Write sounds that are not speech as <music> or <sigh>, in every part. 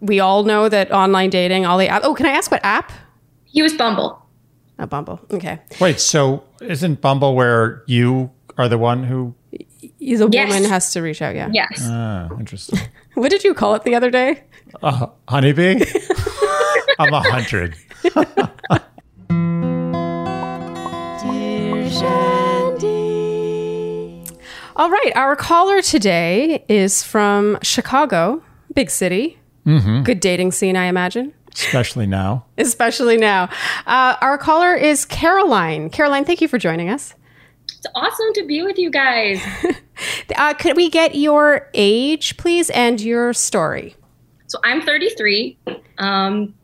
we all know that online dating, all the app. Oh, can I ask what app? He was Bumble. A Bumble. Okay. Wait, so isn't Bumble where you are the one who? Is a Yes. woman has to reach out. Yeah. Yes. Ah, interesting. <laughs> What did you call it the other day? Uh, honeybee. <laughs> I'm a hundred. <laughs> All right. Our caller today is from Chicago, big city. Good dating scene, I imagine, Especially now. <laughs> especially now. Uh, our caller is Caroline. Caroline, thank you for joining us. It's awesome to be with you guys. <laughs> Uh, could we get your age, please, and your story? So I'm 33. Um,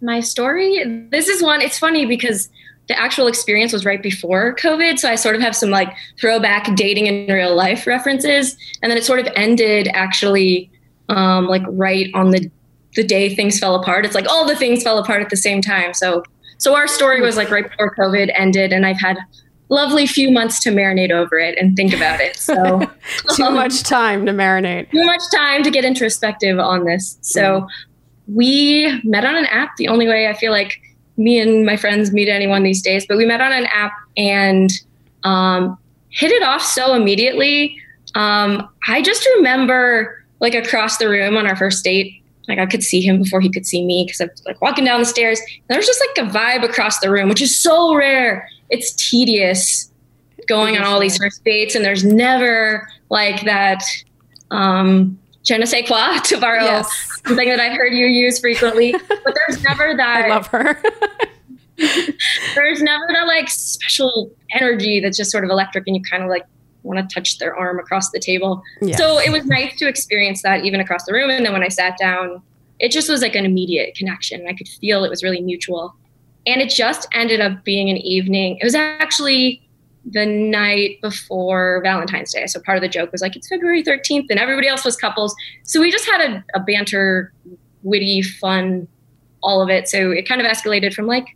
my story, this is one, it's funny because the actual experience was right before COVID. So I sort of have some like throwback dating in real life references. And then it sort of ended actually um, like right on the, the day things fell apart. It's like all the things fell apart at the same time. So, so our story was like right before COVID ended and I've had lovely few months to marinate over it and think about it. So <laughs> Too <laughs> um, much time to marinate. too much time to get introspective on this. So we met on an app. The only way I feel like me and my friends meet anyone these days, but we met on an app and um, hit it off so immediately. Um, I just remember like across the room on our first date, like I could see him before he could see me because I was like walking down the stairs. There's just like a vibe across the room, which is so rare. It's tedious going on all these first dates, and there's never like that um, je ne sais quoi to borrow Yes. something that I've heard you use frequently. <laughs> But there's never that I love her. <laughs> there's never that like special energy that's just sort of electric and you kind of like want to touch their arm across the table. Yeah. So it was nice to experience that even across the room. And then when I sat down, it just was like an immediate connection. I could feel it was really mutual. And it just ended up being an evening. It was actually the night before Valentine's Day. So part of the joke was like, it's February 13th and everybody else was couples. So we just had a, a banter, witty, fun, all of it. So it kind of escalated from like,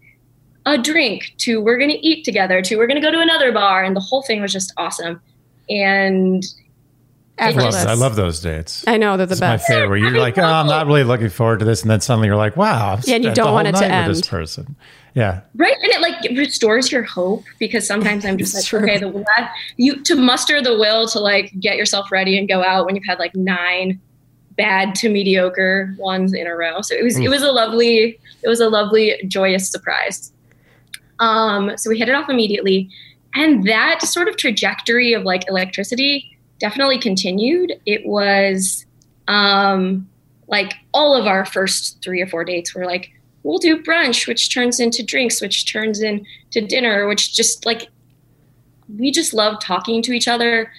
a drink to we're going to eat together to we're going to go to another bar and the whole thing was just awesome and I love, Effortless. I love those dates. I know they're the It's my best. favorite. Where you're like, oh, I'm not really looking forward to this, and then suddenly you're like, wow, I've Yeah, and you don't want whole it to night with This person, yeah. right and it like restores your hope because sometimes i'm just like true. okay the la- you to muster the will to like get yourself ready and go out when you've had like nine bad to mediocre ones in a row so it was it was a lovely it was a lovely joyous surprise um so we hit it off immediately and that sort of trajectory of like electricity definitely continued. It was um like all of our first three or four dates were like we'll do brunch which turns into drinks which turns into dinner which just like we just loved talking to each other.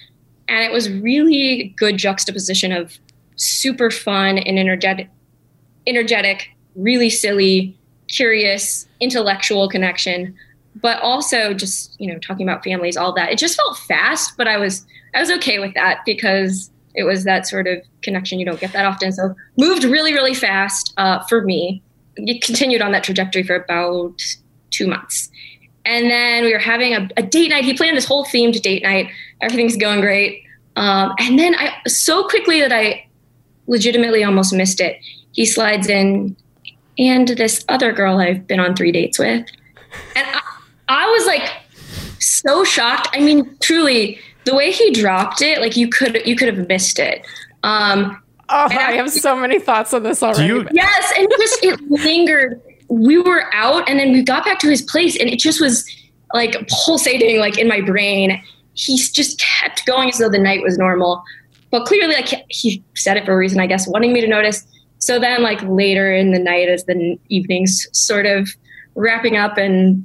And it was really good juxtaposition of super fun and energetic energetic really silly curious intellectual connection but also just you know talking about families all that it just felt fast but i was i was okay with that because it was that sort of connection. You don't get that often. So moved really really fast uh, for me. It continued on that trajectory for about two months. And then we were having a, a date night. He planned this whole themed date night. Everything's going great. Um, and then i so quickly that i legitimately almost missed it he slides in and this other girl i've been on three dates with. And I, I was like so shocked. I mean, truly, the way he dropped it, like you could you could have missed it. Um, Oh, I have so many thoughts on this already. you- yes, and just it lingered. We were out, and then we got back to his place, and it just was like pulsating, like in my brain. He just kept going as though the night was normal, but clearly, like he said it for a reason, I guess, wanting me to notice. So then, like later in the night, as the evenings sort of wrapping up, and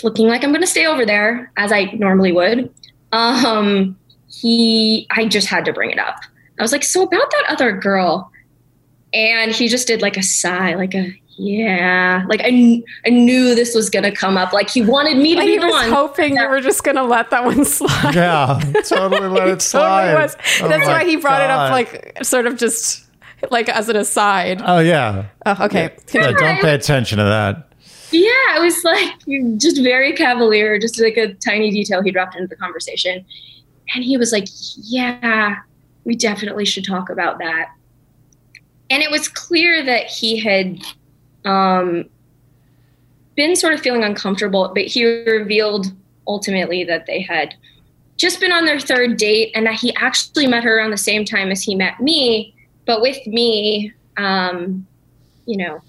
it's looking like I'm going to stay over there as I normally would. Um, he, I just had to bring it up. I was like, so about that other girl, and he just did like a sigh, like a yeah, like I, kn- I knew this was gonna come up. Like he wanted me to Like be he the was one. hoping you were just going to let that one slide. Yeah, totally let <laughs> it slide. totally was. Oh That's why he brought it up, like sort of just like as an aside. oh yeah. Oh, okay. yeah. Don't pay attention to that. Yeah, it was like just very cavalier, just like a tiny detail he dropped into the conversation. And he was like, Yeah, we definitely should talk about that. and it was clear that he had um, been sort of feeling uncomfortable, but he revealed ultimately that they had just been on their third date and that he actually met her around the same time as he met me. But with me, um, you know,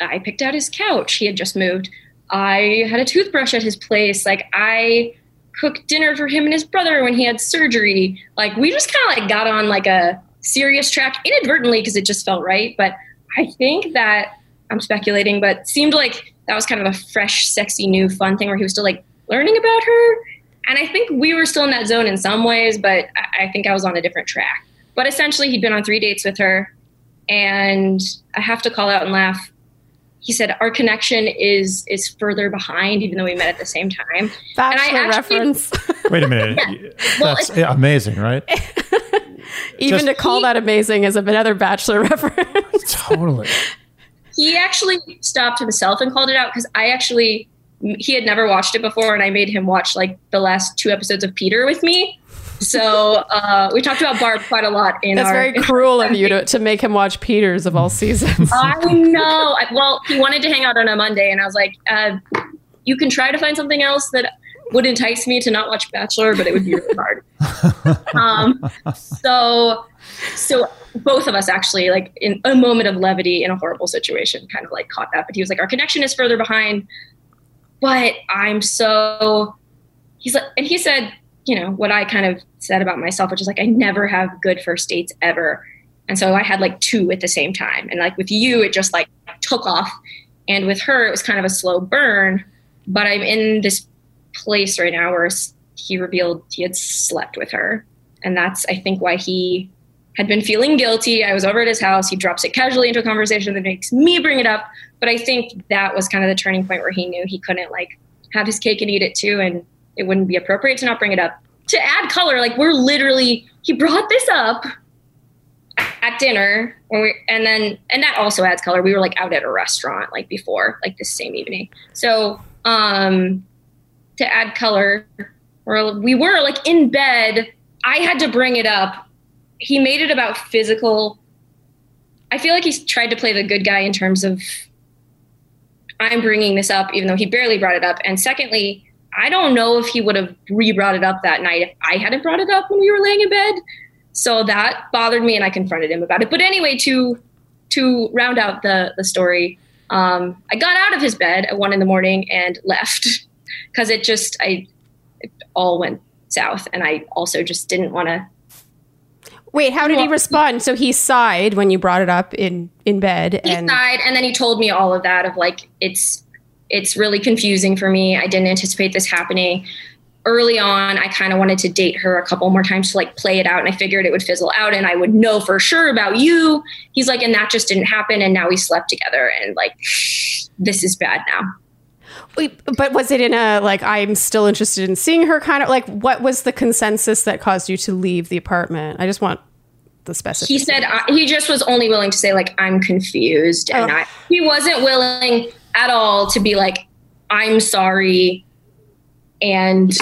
I picked out his couch. He had just moved. I had a toothbrush at his place. Like I cooked dinner for him and his brother when he had surgery. Like we just kind of like got on like a serious track inadvertently because it just felt right. But I think that I'm speculating, but seemed like that was kind of a fresh, sexy, new, fun thing where he was still like learning about her. And I think we were still in that zone in some ways, but I think I was on a different track. But essentially, he'd been on three dates with her. And I have to call out and laugh. He said our connection is is further behind, even though we met at the same time. Bachelor actually, reference. <laughs> Wait a minute, yeah. well, that's amazing, right? <laughs> even Just, to call he, that amazing is another Bachelor <laughs> reference. totally. He actually stopped himself and called it out because I actually he had never watched it before, and I made him watch like the last two episodes of Peter with me. So uh, we talked about Barb quite a lot in That's our, very cruel of you to, to make him watch Peters of all seasons. I know. Well, he wanted to hang out on a Monday, and I was like, uh, "You can try to find something else that would entice me to not watch Bachelor, but it would be really hard." <laughs> um, so, so both of us actually, like in a moment of levity in a horrible situation, kind of like caught that. But he was like, "Our connection is further behind." but I'm so he's like and he said, you know, what I kind of said about myself, which is like I never have good first dates ever. And so I had like two at the same time. And like with you, it just like took off. And with her, it was kind of a slow burn. But I'm in this place right now where he revealed he had slept with her. And that's, I think, why he had been feeling guilty. I was over at his house. He drops it casually into a conversation that makes me bring it up. But I think that was kind of the turning point where he knew he couldn't like have his cake and eat it too, and it wouldn't be appropriate to not bring it up. To add color, like we're literally he brought this up at dinner when we and then and that also adds color. We were like out at a restaurant like before, like this same evening. So um to add color, we were like in bed. I had to bring it up he made it about physical. I feel like he's tried to play the good guy in terms of I'm bringing this up, even though he barely brought it up. And secondly, I don't know if he would have re brought it up that night if I hadn't brought it up when we were laying in bed. So that bothered me, and I confronted him about it. But anyway, to to round out the the story, um, I got out of his bed at one in the morning and left <laughs> because it just I it all went south, and I also just didn't want to Wait, how did he respond? So he sighed when you brought it up in in bed. He and- sighed, and then he told me all of that of like it's it's really confusing for me. I didn't anticipate this happening. Early on, I kind of wanted to date her a couple more times to like play it out, and I figured it would fizzle out, and I would know for sure about you. He's like, and that just didn't happen, and now we slept together, and like this is bad now. Wait, but was it in a like I'm still interested in seeing her kind of like what was the consensus that caused you to leave the apartment? I just want the specificity. He said uh, he just was only willing to say like I'm confused, and oh. I, he wasn't willing at all to be like I'm sorry, and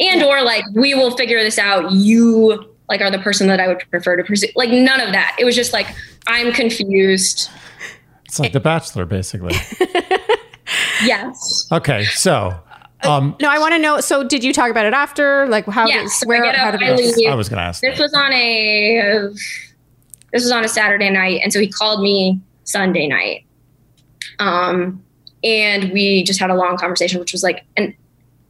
and yeah. or like we will figure this out. You like are the person that I would prefer to pursue. Like none of that. It was just like I'm confused. It's like The Bachelor, basically. <laughs> Yes. Okay, so um, no, I want to know. So, did you talk about it after? Like, how? Yes. Did, where? How did I, I was going to ask. This that. was on a. this was on a Saturday night, and so he called me Sunday night. Um, and we just had a long conversation, which was like an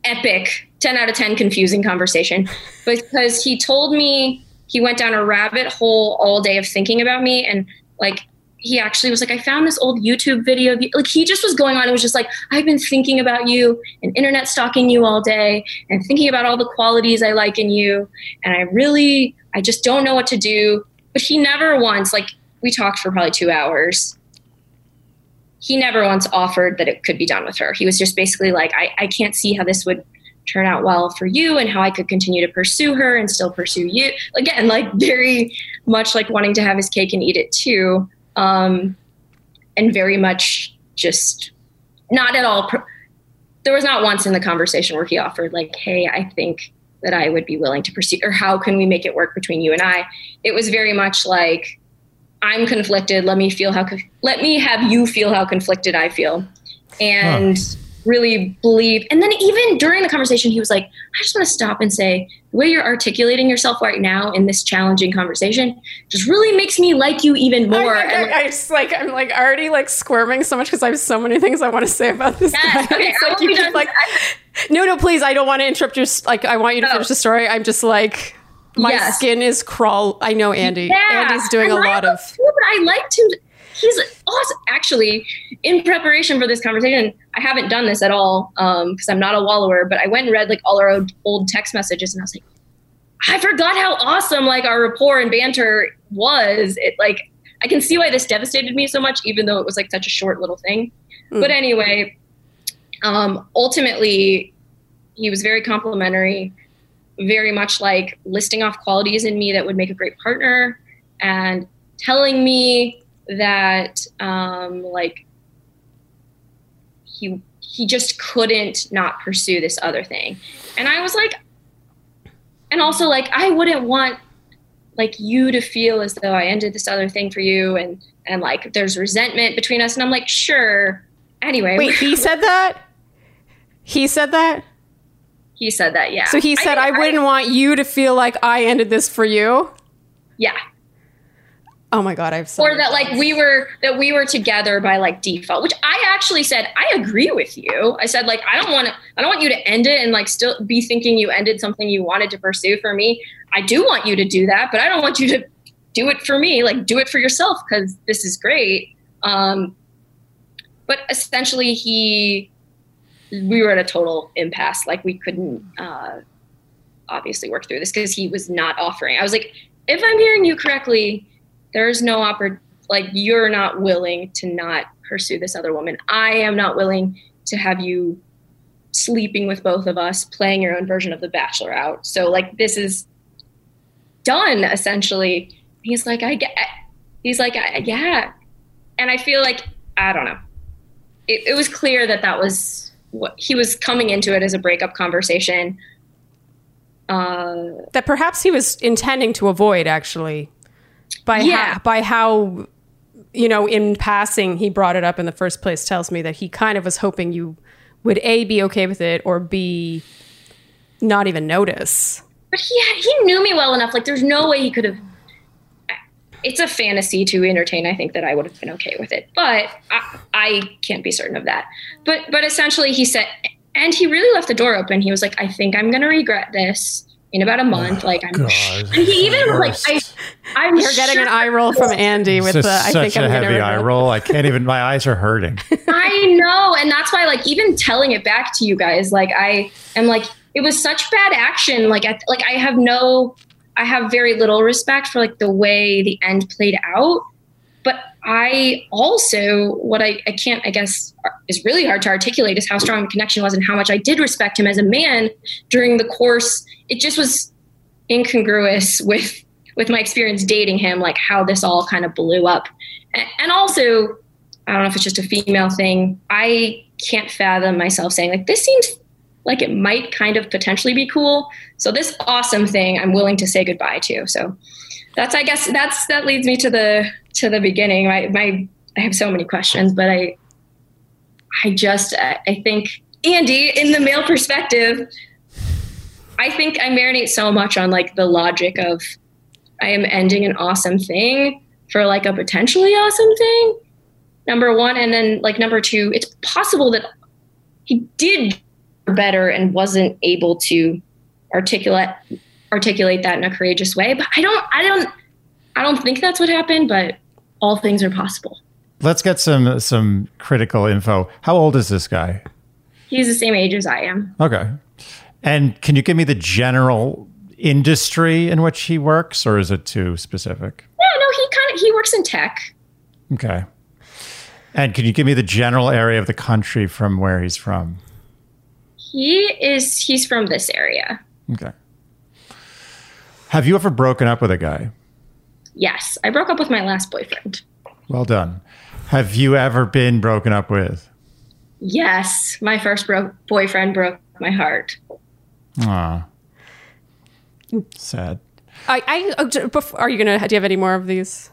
epic, ten out of ten confusing conversation, <laughs> because he told me he went down a rabbit hole all day of thinking about me, and like he actually was like, I found this old YouTube video. Like he just was going on. It was just like, I've been thinking about you and internet stalking you all day and thinking about all the qualities I like in you. And I really, I just don't know what to do. But he never once, like we talked for probably two hours. He never once offered that it could be done with her. He was just basically like, I, I can't see how this would turn out well for you and how I could continue to pursue her and still pursue you. Again, like very much like wanting to have his cake and eat it too um, and very much just not at all. There was not once in the conversation where he offered like, "Hey, I think that I would be willing to pursue," or "How can we make it work between you and I?" It was very much like, I'm conflicted. Let me feel how, let me have you feel how conflicted I feel. And really believe. And then even during the conversation, he was like, I just want to stop and say, the way you're articulating yourself right now in this challenging conversation just really makes me like you even more. I, And, I, I just like I'm like already like squirming so much because I have so many things I want to say about this. Yes, guy. okay, It's like you keep like no no please I don't want to interrupt your like I want you to Oh. finish the story. I'm just like my Yes. skin is crawl. I know Andy. Yeah. Andy's doing a And I lot of too, but I liked him. He's awesome. Actually, in preparation for this conversation, I haven't done this at all because I'm not a wallower. But I went and read like all our old, old text messages, and I was like, I forgot how awesome like our rapport and banter was. It like I can see why this devastated me so much, even though it was like such a short little thing. Mm. But anyway, um, ultimately, he was very complimentary very much like listing off qualities in me that would make a great partner and telling me that um, like he he just couldn't not pursue this other thing and i was like and also like i wouldn't want like you to feel as though i ended this other thing for you and and like there's resentment between us and i'm like sure anyway Wait, he said that? He said that? He said that yeah. So he said I, think wouldn't want you to feel like I ended this for you. yeah. Oh my god, I've so or that like we were that we were together by like default which i actually said i agree with you. I said like i don't want to i don't want you to end it and like still be thinking you ended something you wanted to pursue for me. I do want you to do that but i don't want you to do it for me. Like do it for yourself because this is great. Um but essentially he we were at a total impasse. Like we couldn't uh obviously work through this because he was not offering. I was like if i'm hearing you correctly there's no oppor- like you're not willing to not pursue this other woman. I am not willing to have you sleeping with both of us playing your own version of the bachelor out. So like this is done essentially. He's like i get he's like yeah. And i feel like i don't know. It, it was clear that that was what he was coming into it as a breakup conversation uh that perhaps he was intending to avoid actually by Yeah. how, by how you know in passing he brought it up in the first place tells me that he kind of was hoping you would a be okay with it or b not even notice but he he knew me well enough. Like, there's no way he could have. It's a fantasy to entertain. I think that I would have been okay with it, but I, I can't be certain of that. But but essentially, he said, and he really left the door open. He was like, "I think I'm going to regret this in about a month." Oh, like, I'm. God. And he even was like, I, "I'm." you're getting sure an eye roll from andy with the just i such think a i'm heavy gonna eye regret- roll. I can't even. My eyes are hurting. <laughs> I know, and that's why, like, even telling it back to you guys, like, I am like, it was such bad action. Like, I, like I have no, I have very little respect for like the way the end played out. But I also, what I, I can't, I guess, is really hard to articulate is how strong the connection was and how much I did respect him as a man during the course. It just was incongruous with with my experience dating him, like how this all kind of blew up, A- and also I don't know if it's just a female thing. I can't fathom myself saying like this seems like it might kind of potentially be cool. So this awesome thing I'm willing to say goodbye to. So that's I guess that's that leads me to the to the beginning. My my I have so many questions, but I I just I I think Andy in the male perspective I think I marinate so much on like the logic of I am ending an awesome thing for like a potentially awesome thing number one and then like number two it's possible that he did better and wasn't able to articulate articulate that in a courageous way but i don't i don't i don't think that's what happened but all things are possible Let's get some some critical info. How old is this guy? he's the same age as i am Okay. And can you give me the general industry in which he works, or is it too specific? yeah no he kind of he works in tech Okay. And can you give me the general area of the country from where he's from? He is he's from this area Okay. Have you ever broken up with a guy? yes i broke up with my last boyfriend Well done. Have you ever been broken up with? yes my first bro- boyfriend broke my heart Aw. Sad. I, I uh, are you gonna do you have any more of these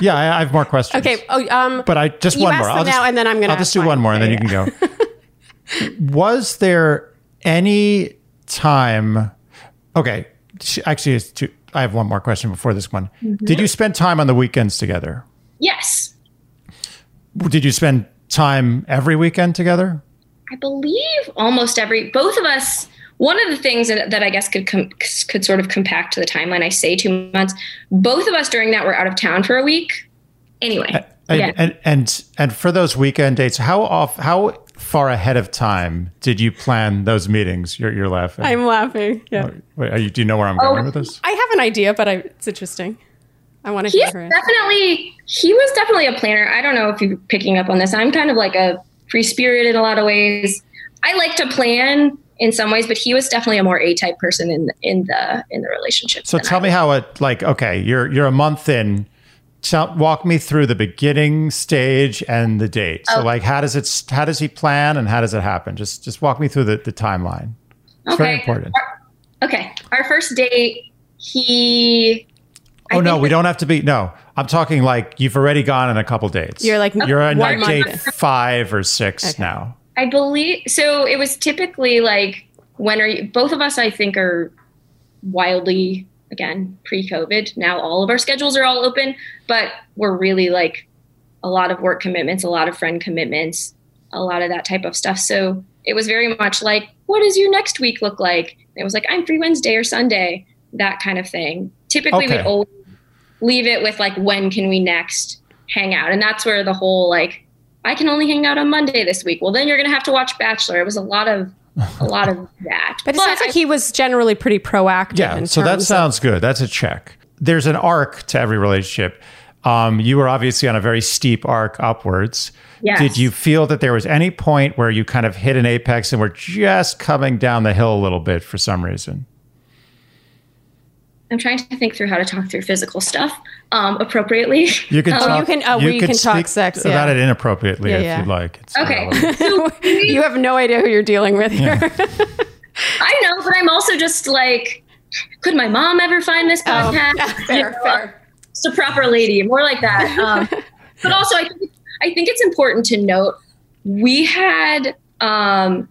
Yeah, I, I have more questions. Okay. Oh, um, But I just You one ask more. I'll just, now, and then I'm gonna I'll just do one more, and then you can go. <laughs> Was there any time? Okay, actually, it's two. I have one more question before this one. Mm-hmm. Did you spend time on the weekends together? Yes. Did you spend time every weekend together? I believe almost every both of us. One of the things that, that I guess could com, could sort of compact to the timeline. I say two months. Both of us during that were out of town for a week. Anyway, And, yeah. and and and for those weekend dates, how off how far ahead of time did you plan those meetings? You're you're laughing. I'm laughing. Yeah. Wait, are you, do you know where I'm Oh. going with this? I have an idea, but I, it's interesting. I want to he's hear it. definitely he was definitely a planner. I don't know if you're picking up on this. I'm kind of like a free spirit in a lot of ways. I like to plan in some ways, but he was definitely a more A type person in in the in the relationship. So tell I me how it like okay, you're you're a month in. Tell, walk me through the beginning stage and the date. So Oh. like how does it how does he plan and how does it happen? Just just walk me through the, the timeline. It's very Okay. important. Okay, our first date, he. I Oh no, we that- don't have to be no. I'm talking like you've already gone on a couple dates. You're like you're on one like date five or six Okay. now. I believe so. It was typically like when are you? Both of us, I think, are wildly again pre-COVID. Now all of our schedules are all open, but we're really like a lot of work commitments, a lot of friend commitments, a lot of that type of stuff. So it was very much like, what does your next week look like? It was like, I'm free Wednesday or Sunday, that kind of thing. Typically, Okay. we'd always leave it with like, when can we next hang out? And that's where the whole like, I can only hang out on Monday this week. Well, then you're gonna have to watch Bachelor. It was a lot of a lot of <laughs> that. But it sounds like he was generally pretty proactive. Yeah, in so that terms of- sounds good. That's a check. There's an arc to every relationship. Um, you were obviously on a very steep arc upwards. Yes. Did you feel that there was any point where you kind of hit an apex and were just coming down the hill a little bit for some reason? I'm trying to think through how to talk through physical stuff um, appropriately. You can <laughs> Oh, talk, you can- oh, we could can talk speak sex, about it inappropriately Yeah, if you'd like. It's Okay. <laughs> irrelevant. <laughs> you have no idea who you're dealing with here. I know, but I'm also just like, could my mom ever find this Oh, podcast? yeah, fair, You know, fair. Just a proper lady, more like that. Um, but also, I think I think it's important to note we had. Um,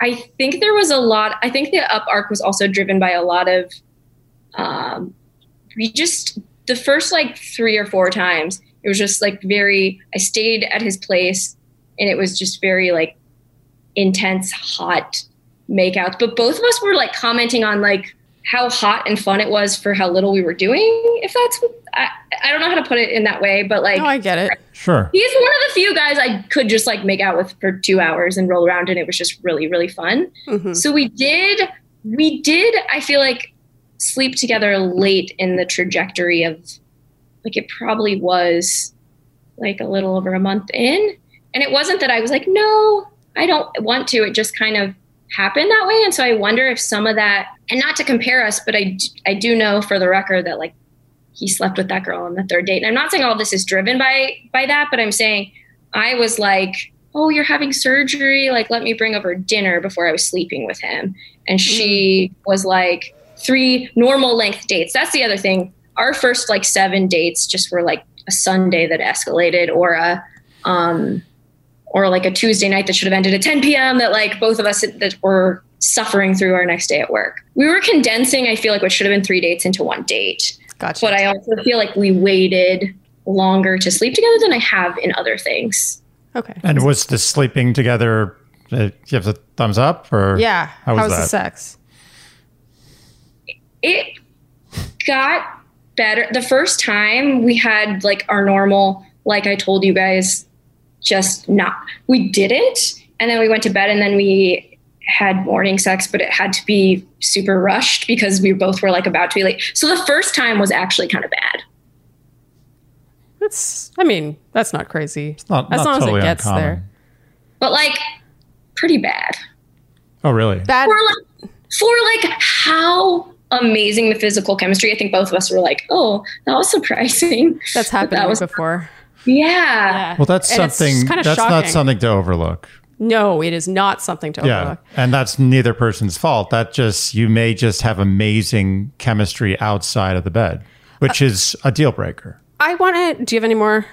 I think there was a lot. I think the up arc was also driven by a lot of. Um, we just the first like three or four times it was just like very. I stayed at his place, and it was just very like intense, hot makeouts. But both of us were like commenting on like how hot and fun it was for how little we were doing. If that's, I, I don't know how to put it in that way, but like No, I get it. Sure. he's one of the few guys I could just like make out with for two hours and roll around, and it was just really, really fun. Mhm. So we did, we did. I feel like sleep together late in the trajectory of, like it probably was, like a little over a month in, and it wasn't that I was like, no, I don't want to. It just kind of happened that way, and so I wonder if some of that, and not to compare us, but i i do know for the record that like he slept with that girl on the third date. And I'm not saying all this is driven by by that, but I'm saying I was like, "Oh, you're having surgery. Like, let me bring over dinner before I was sleeping with him." And she mm-hmm. was like, three normal length dates. That's the other thing. Our first like seven dates just were like a Sunday that escalated, or a um, or like a Tuesday night that should have ended at 10 p.m. That like both of us that were suffering through our next day at work. We were condensing. I feel like what should have been three dates into one date Gotcha. but I also feel like we waited longer to sleep together than I have in other things. okay. And was the sleeping together, uh, you have the thumbs up or? Yeah. How was How's the that? sex? It got better. The first time we had like our normal, like I told you guys, just not, we didn't. And then we went to bed and then we had morning sex, but it had to be super rushed because we both were like about to be late. So the first time was actually kind of bad. That's, I mean, that's not crazy. Not, as not long totally as it gets uncommon. there. But like pretty bad. Oh, really? Bad. for like for like how amazing the physical chemistry. I think both of us were like, oh, that was surprising. <laughs> That's happened that was before. yeah. Yeah. Well, that's And something. kinda That's not something to overlook. No, it is not something to Yeah, overlook. and that's neither person's fault. That just you may just have amazing chemistry outside of the bed, which is a deal breaker. I want to. Do you have any more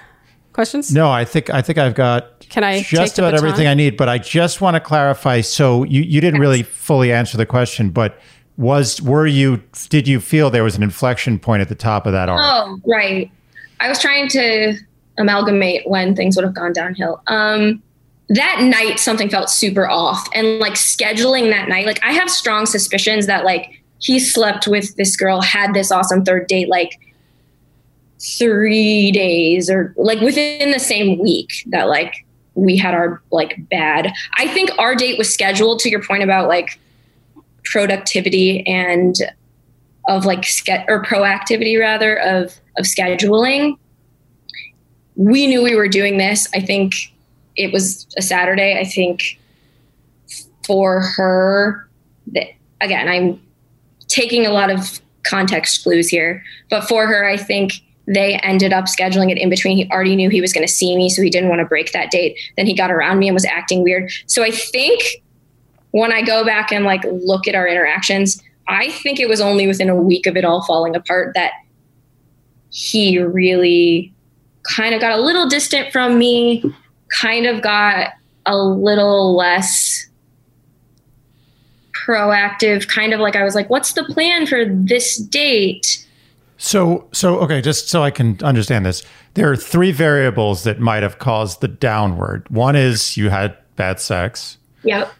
questions? No, I think I think I've got Can I just take about everything? I need, but I just want to clarify. So you, you didn't really fully answer the question, but was were you did you feel there was an inflection point at the top of that arc? Oh, right. I was trying to amalgamate when things would have gone downhill. Um, that night, something felt super off, and like scheduling that night, like I have strong suspicions that like he slept with this girl, had this awesome third date, like three days or like within the same week that like we had our like bad. I think our date was scheduled to your point about like productivity and of like ske- or proactivity rather of of scheduling. We knew we were doing this. I think it was a saturday. I think for her that again i'm taking a lot of context clues here but for her i think they ended up scheduling it in between. He already knew he was going to see me so he didn't want to break that date. Then he got around me and was acting weird. So i think when I go back and like look at our interactions, I think it was only within a week of it all falling apart that he really kind of got a little distant from me, kind of got a little less proactive, kind of like I was like, what's the plan for this date? So, so okay, just so I can understand this, there are three variables that might have caused the downward. One is you had bad sex. Yep.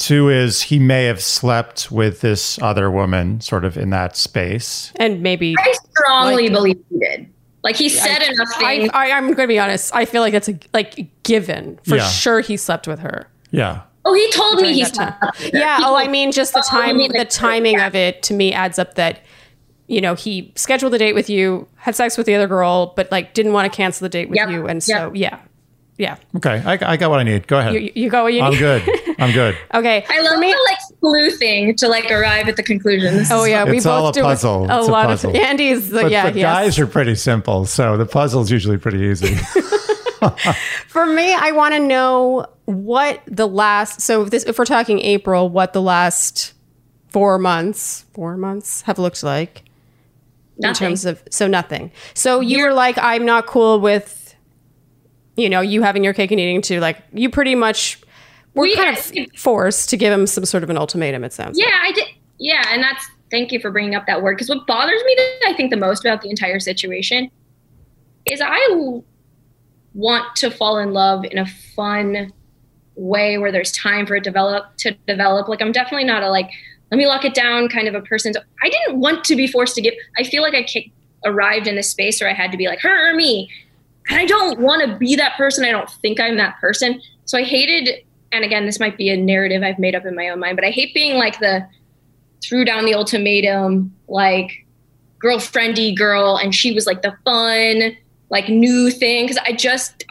Two is he may have slept with this other woman, sort of in that space. And maybe I strongly Like- believe he did. Like he said enough I, things. I, I'm going to be honest. I feel like it's a like given for Yeah. sure. He slept with her. Yeah. oh, he told me during he's that time. Yeah. Oh, I mean, just the I time, the like, timing yeah. of it to me adds up that you know he scheduled the date with you, had sex with the other girl, but like didn't want to cancel the date with Yep. you, and so yeah, yeah. Okay, I, I got what I need. Go ahead. You, you go. You I'm good. I'm good. <laughs> Okay. I love me, the like sleuthing to like arrive at the conclusion. Oh is- yeah, we It's both all a do puzzle. A It's a lot puzzle. of Andy's. The, But yeah, the yes. guys are pretty simple, so the puzzle's usually pretty easy. <laughs> For me, I want to know what the last. So if this, if we're talking April, what the last four months, four months have looked like in terms of. So nothing. So you were like, I'm not cool with, you know, you having your cake and eating too. Like you pretty much were We- kind of forced to give him some sort of an ultimatum. It sounds. like. Yeah, I did. Yeah, and that's thank you for bringing up that word because what bothers me, I think, the most about the entire situation is I want to fall in love in a fun way where there's time for it develop to develop. Like I'm definitely not a like let me lock it down kind of a person. So I didn't want to be forced to give. I feel like I arrived in this space where I had to be like her or me, and I don't want to be that person. I don't think I'm that person. So I hated. And again, this might be a narrative I've made up in my own mind, but I hate being like the threw down the ultimatum, like girlfriendy girl, and she was like the fun, like new thing. Cause I just,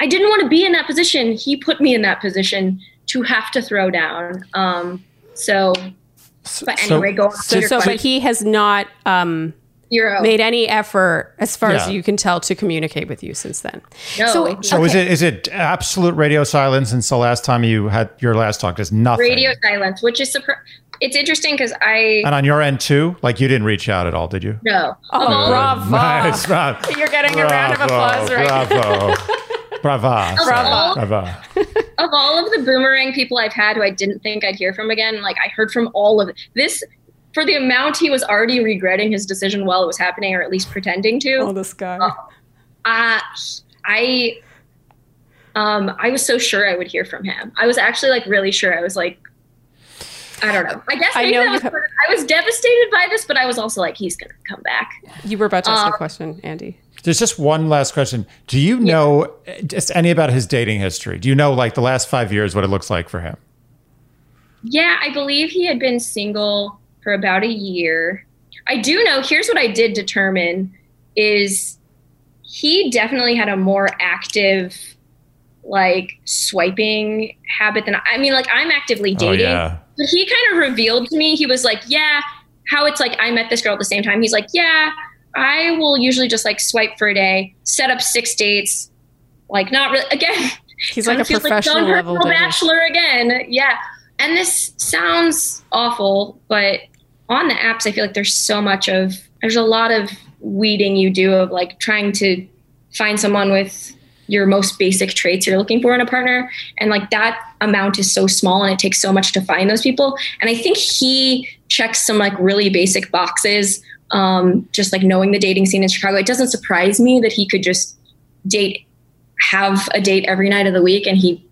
I didn't want to be in that position. He put me in that position to have to throw down. Um, so, but So- anyway, go on. So, to so but he has not um, Euro. made any effort, as far as you can tell, to communicate with you since then. No. So, So is it is it absolute radio silence since the last time you had your last talk? Just nothing. radio silence, which is surpri- it's interesting because I And on your end too, like you didn't reach out at all, did you? no. Oh, Of all- bravo. Nice, bravo. You're getting a round of applause right now. bravo. Brava. <laughs> Bravo. Brava. of all of the boomerang people I've had who I didn't think I'd hear from again, like I heard from all of it. This for the amount he was already regretting his decision while it was happening, or at least pretending to. Oh, this guy. uh, I um I was so sure I would hear from him. I was actually like really sure. I was like I don't know. I guess I know that was have- I was devastated by this, but I was also like, he's gonna come back. You were about to ask uh, a question, Andy. There's just one last question. Do you know uh, just any about his dating history? Do you know like the last five years what it looks like for him? Yeah, I believe he had been single for about a year. I do know, here's what I did determine is he definitely had a more active like swiping habit than I mean like I'm actively oh, dating. Oh yeah. But he kind of revealed to me he was like, "Yeah, how it's like I met this girl at the same time." He's like, "Yeah, I will usually just like swipe for a day, set up six dates, like not really again, <laughs> He's <laughs> like a feels professional John level. Bachelor again. Yeah. And this sounds awful, but on the apps, I feel like there's so much of, there's a lot of weeding you do of like trying to find someone with your most basic traits you're looking for in a partner. And like that amount is so small and it takes so much to find those people. And i think he checks some like really basic boxes um, just like knowing the dating scene in chicago. It doesn't surprise me that he could just date have a date every night of the week and he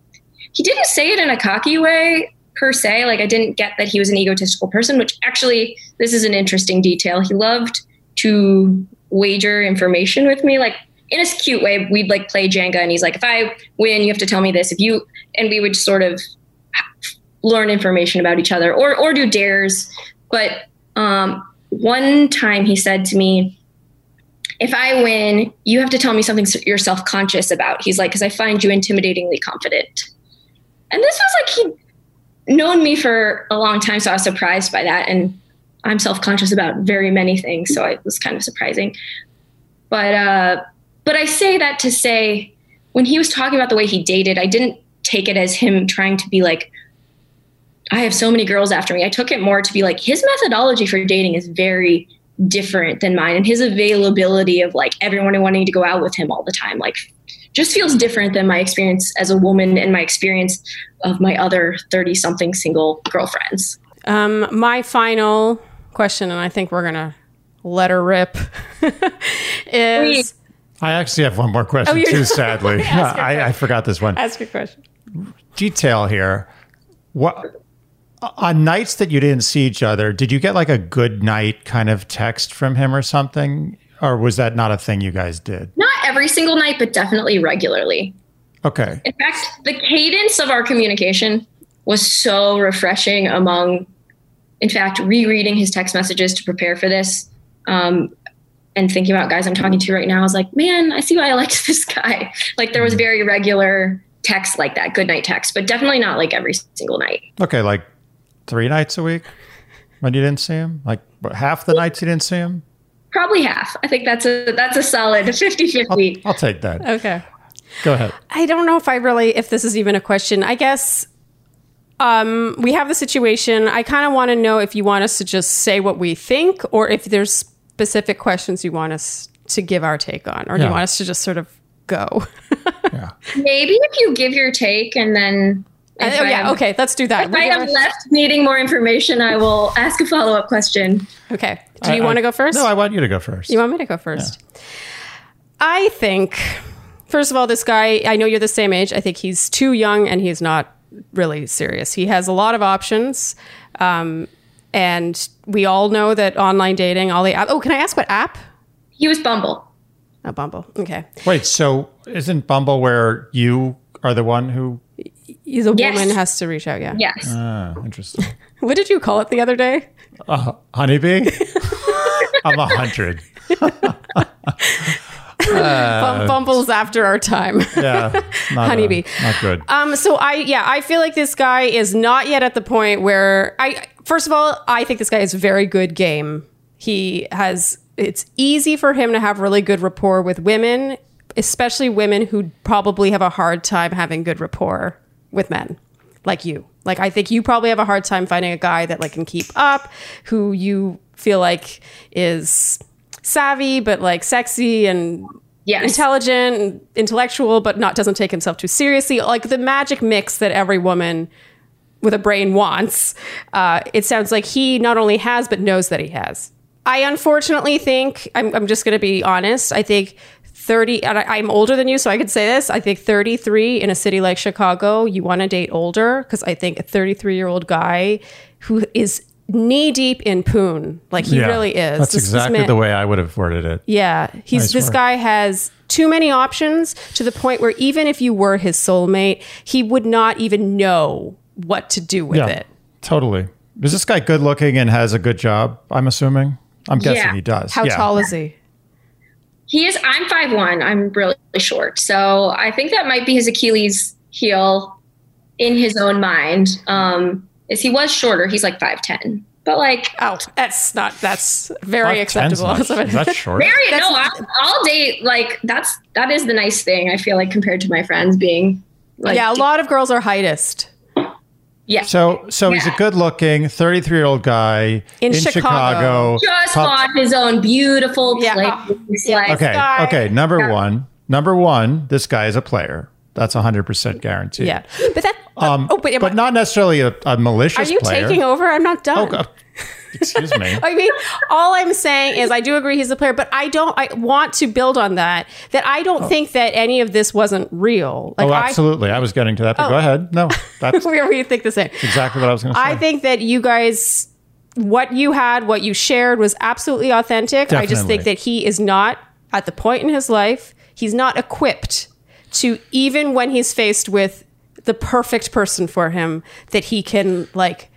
he didn't say it in a cocky way per se like i didn't get that he was an egotistical person which actually this is an interesting detail he loved to wager information with me like in a cute way we'd like play jenga and he's like if i win you have to tell me this if you and we would sort of learn information about each other or or do dares but um, one time he said to me if I win, you have to tell me something you're self conscious about. He's like, because I find you intimidatingly confident. And this was like he'd known me for a long time, so I was surprised by that. And I'm self conscious about very many things, so it was kind of surprising. But uh, but I say that to say, when he was talking about the way he dated, I didn't take it as him trying to be like, I have so many girls after me. I took it more to be like his methodology for dating is very different than mine and his availability of like everyone wanting to go out with him all the time like just feels different than my experience as a woman and my experience of my other 30 something single girlfriends um, my final question and i think we're gonna let her rip <laughs> is I actually have one more question you- too. <laughs> Sadly, <laughs> I, I forgot this one. ask your question Detail here. What on nights that you didn't see each other? Did you get like a good night kind of text from him or something, or was that not a thing you guys did? not every single night but definitely regularly Okay. in fact the cadence of our communication was so refreshing among in fact rereading his text messages to prepare for this um, and thinking about guys i'm talking to right now i was like man i see why i liked <laughs> this guy like there was very regular text like that good night text but definitely not like every single night Okay, like three nights a week when you didn't see him? Like half the nights you didn't see him? Probably half i think that's a that's a solid <laughs> 50-50 I'll take that. okay Go ahead. I don't know if I really, if this is even a question. I guess um, we have the situation. I kind of want to know if you want us to just say what we think or if there's specific questions you want us to give our take on, or do you want us to just sort of go? <laughs> Yeah. maybe if you give your take and then if oh, I yeah. am- Okay. Let's do that. if i am left needing more information i will ask a follow-up question Okay. Do you I- want to go first? No, I want you to go first. You want me to go first? I think, first of all, this guy, I know you're the same age. I think he's too young and he's not really serious. He has a lot of options. Um, and we all know that online dating, all the app. Oh, can I ask what app? he was bumble Oh, Bumble. Okay. Wait, so isn't Bumble where you are the one who? He's a Yes. woman has to reach out. Yeah. yes Ah, interesting. <laughs> What did you call it the other day? Uh, honeybee. <laughs> I'm a hundred. <laughs> Bum- Bumble's after our time. Yeah, not, uh, Honeybee. not good. Um, so I, yeah, I feel like this guy is not yet at the point where I, first of all, I think this guy is very good game. He has, it's easy for him to have really good rapport with women, especially women who probably have a hard time having good rapport with men like you. Like, I think you probably have a hard time finding a guy that like can keep up, who you feel like is savvy, but like sexy and Yes. intelligent and intellectual but not doesn't take himself too seriously like the magic mix that every woman with a brain wants uh, it sounds like he not only has but knows that he has i unfortunately think i'm, I'm just going to be honest i think 30 and I, i'm older than you so i could say this i think 33 in a city like chicago you want to date older because i think a 33 year old guy who is knee deep in poon like he yeah, really is That's This- this exactly man- the way I would have worded it. yeah, he's this guy has too many options to the point where even if you were his soulmate, he would not even know what to do with Yeah, it. totally. Is this guy good looking and has a good job? I'm assuming. I'm guessing Yeah. he does. How tall is he? He is. I'm five one. I'm really short, so I think that might be his Achilles heel in his own mind. Um, is he was shorter? He's like five ten, but like Oh, that's not that's very acceptable. not- <laughs> Is that short? very That's no. I'll, I'll date like that's that is the nice thing. I feel like compared to my friends being like yeah, a lot of girls are heightist. Yeah. So, so he's a good-looking, thirty-three-year-old guy In in, Chicago. Chicago. just Pub- bought his own beautiful Yeah. place. Yeah. Like, Okay, guy- okay. Number one, number one. This guy is a player. That's hundred percent guaranteed. Yeah, but that. Um, oh, but, but I- not necessarily a, a malicious Are you player. taking over? I'm not done. Oh, God. Excuse me. <laughs> I mean, all I'm saying is I do agree he's a player, but I don't. I want to build on that. That I don't oh. think that any of this wasn't real. Like oh, absolutely. I was getting to that, but Oh. go ahead. No, <laughs> that's we we think the same. exactly what I was going to say. I think that you guys, what you had, what you shared was absolutely authentic. I just think that he is not at the point in his life, he's not equipped to, even when he's faced with the perfect person for him, that he can like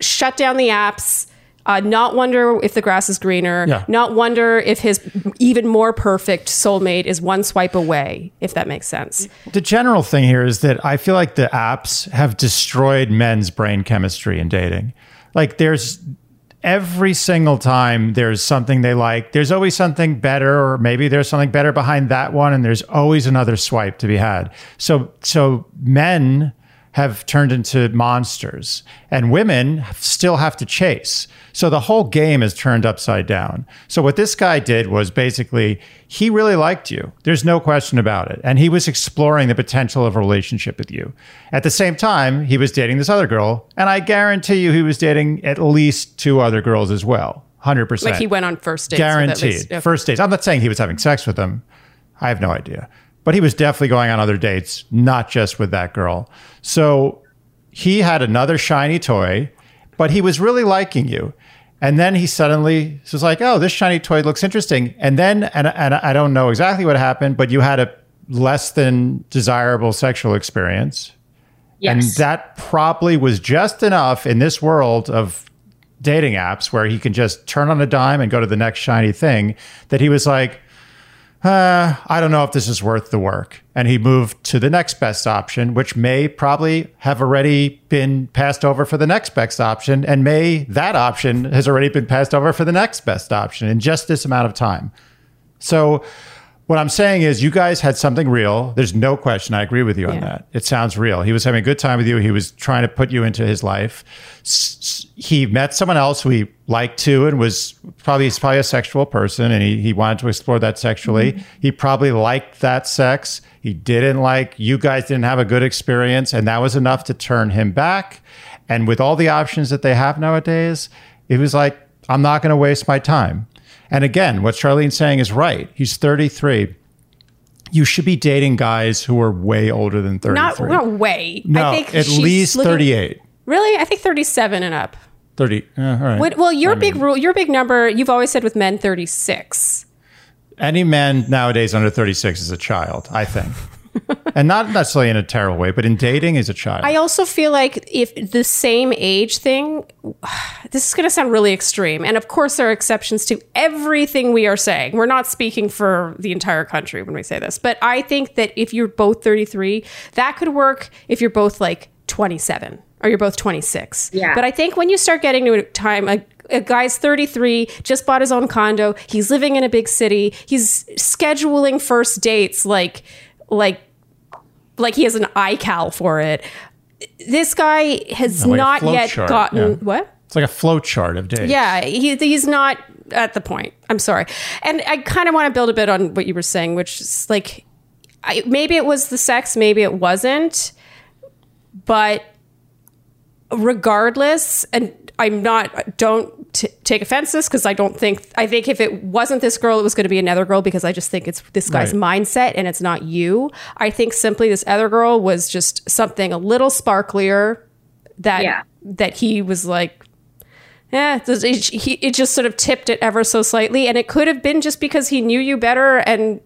shut down the apps. Uh, not wonder if the grass is greener. Yeah. Not wonder if his even more perfect soulmate is one swipe away. If that makes sense. the general thing here is that I feel like the apps have destroyed men's brain chemistry in dating. Like there's every single time there's something they like, there's always something better, or maybe there's something better behind that one, and there's always another swipe to be had. So so men have turned into monsters and women still have to chase. So the whole game is turned upside down. So what this guy did was basically he really liked you. There's no question about it. And he was exploring the potential of a relationship with you. At the same time, he was dating this other girl, and I guarantee you he was dating at least two other girls as well. 100%. Like he went on first dates. Guaranteed. least- okay. First dates. I'm not saying he was having sex with them. I have no idea. But he was definitely going on other dates, not just with that girl. So he had another shiny toy, but he was really liking you. And then he suddenly was like, oh, this shiny toy looks interesting. And then, and, and I don't know exactly what happened, but you had a less than desirable sexual experience. And that probably was just enough in this world of dating apps where he can just turn on a dime and go to the next shiny thing that he was like, uh, I don't know if this is worth the work. And he moved to the next best option, which may probably have already been passed over for the next best option. And may that option has already been passed over for the next best option in just this amount of time. So, what I'm saying is, you guys had something real. There's no question. I agree with you on that. It sounds real. He was having a good time with you. He was trying to put you into his life. S- He met someone else who he liked too, and was probably he's probably a sexual person, and he, he wanted to explore that sexually. Mm-hmm. He probably liked that sex. He didn't like you guys didn't have a good experience, and that was enough to turn him back. And with all the options that they have nowadays, it was like, I'm not going to waste my time. And again, what Sharleen's saying is right. He's 33. You should be dating guys who are way older than 33. Not, not way. no, I think at least looking- 38. Really? I think 37 and up. 30. uh, all right. What, well, your I big mean, rule, your big number, you've always said with men 36. Any man nowadays under 36 is a child, I think. And not necessarily in a terrible way, but in dating as a child. I also feel like if the same age thing, <sighs> this is going to sound really extreme. And of course, there are exceptions to everything we are saying. We're not speaking for the entire country when we say this. But I think that if you're both 33, that could work if you're both like 27 or you're both 26. Yeah. But I think when you start getting to a time, a, a guy's 33, just bought his own condo, he's living in a big city, he's scheduling first dates like, like, like he has an iCal for it. This guy has Like not yet chart, gotten yeah. what? it's like a flow chart of dates. Yeah, he, he's not at the point. I'm sorry. And I kind of want to build a bit on what you were saying, which is like I, maybe it was the sex, maybe it wasn't. But regardless, and I'm not, don't t- take offense to this because I don't think, I think if it wasn't this girl, it was going to be another girl because I just think it's this guy's Right. mindset and it's not you. I think simply this other girl was just something a little sparklier that, Yeah. that he was like, yeah, it, it, he, it just sort of tipped it ever so slightly. And it could have been just because he knew you better and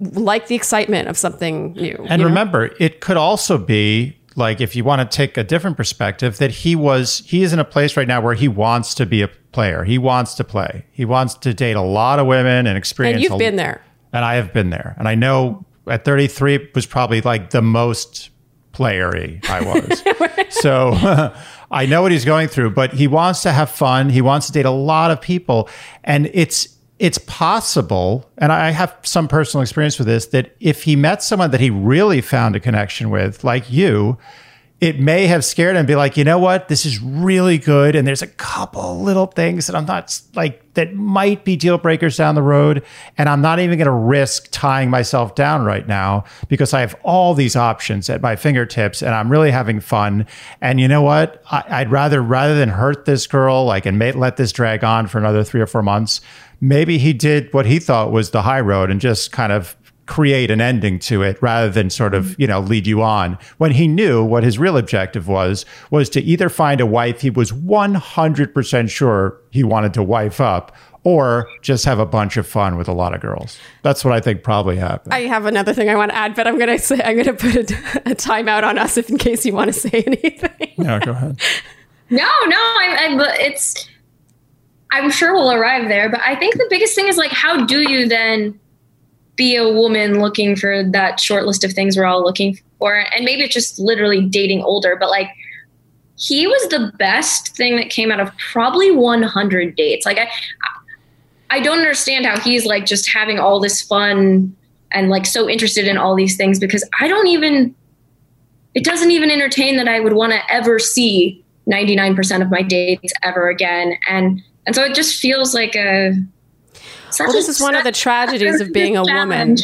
liked the excitement of something new. And you know? remember, it could also be like if you want to take a different perspective, that he was he is in a place right now where he wants to be a player. He wants to play. He wants to date a lot of women and experience. and you've a- been there. and I have been there. And I know at 33 was probably like the most playery I was. <laughs> so <laughs> I know what he's going through, but he wants to have fun. He wants to date a lot of people. And it's it's possible, and I have some personal experience with this, that if he met someone that he really found a connection with, like you, it may have scared him be like, you know what, this is really good. And there's a couple little things that I'm not like, that might be deal breakers down the road. And I'm not even going to risk tying myself down right now because I have all these options at my fingertips and I'm really having fun. And you know what? I, would rather, rather than hurt this girl, like, and may, let this drag on for another three or four months, maybe he did what he thought was the high road and just kind of create an ending to it rather than sort of you know lead you on when he knew what his real objective was was to either find a wife he was 100% sure he wanted to wife up or just have a bunch of fun with a lot of girls. That's what I think probably happened. I have another thing I want to add, but I'm going to say I'm going to put a, a timeout on us if in case you want to say <laughs> anything. No, go ahead. no, no, I'm, I'm, it's. I'm sure we'll arrive there, but I think the biggest thing is like, how do you then be a woman looking for that short list of things we're all looking for. And maybe it's just literally dating older, but like he was the best thing that came out of probably 100 dates. Like I, I don't understand how he's like just having all this fun and like so interested in all these things because I don't even, it doesn't even entertain that I would want to ever see 99% of my dates ever again. And, and so it just feels like a, well, this is one of the tragedies of being a woman.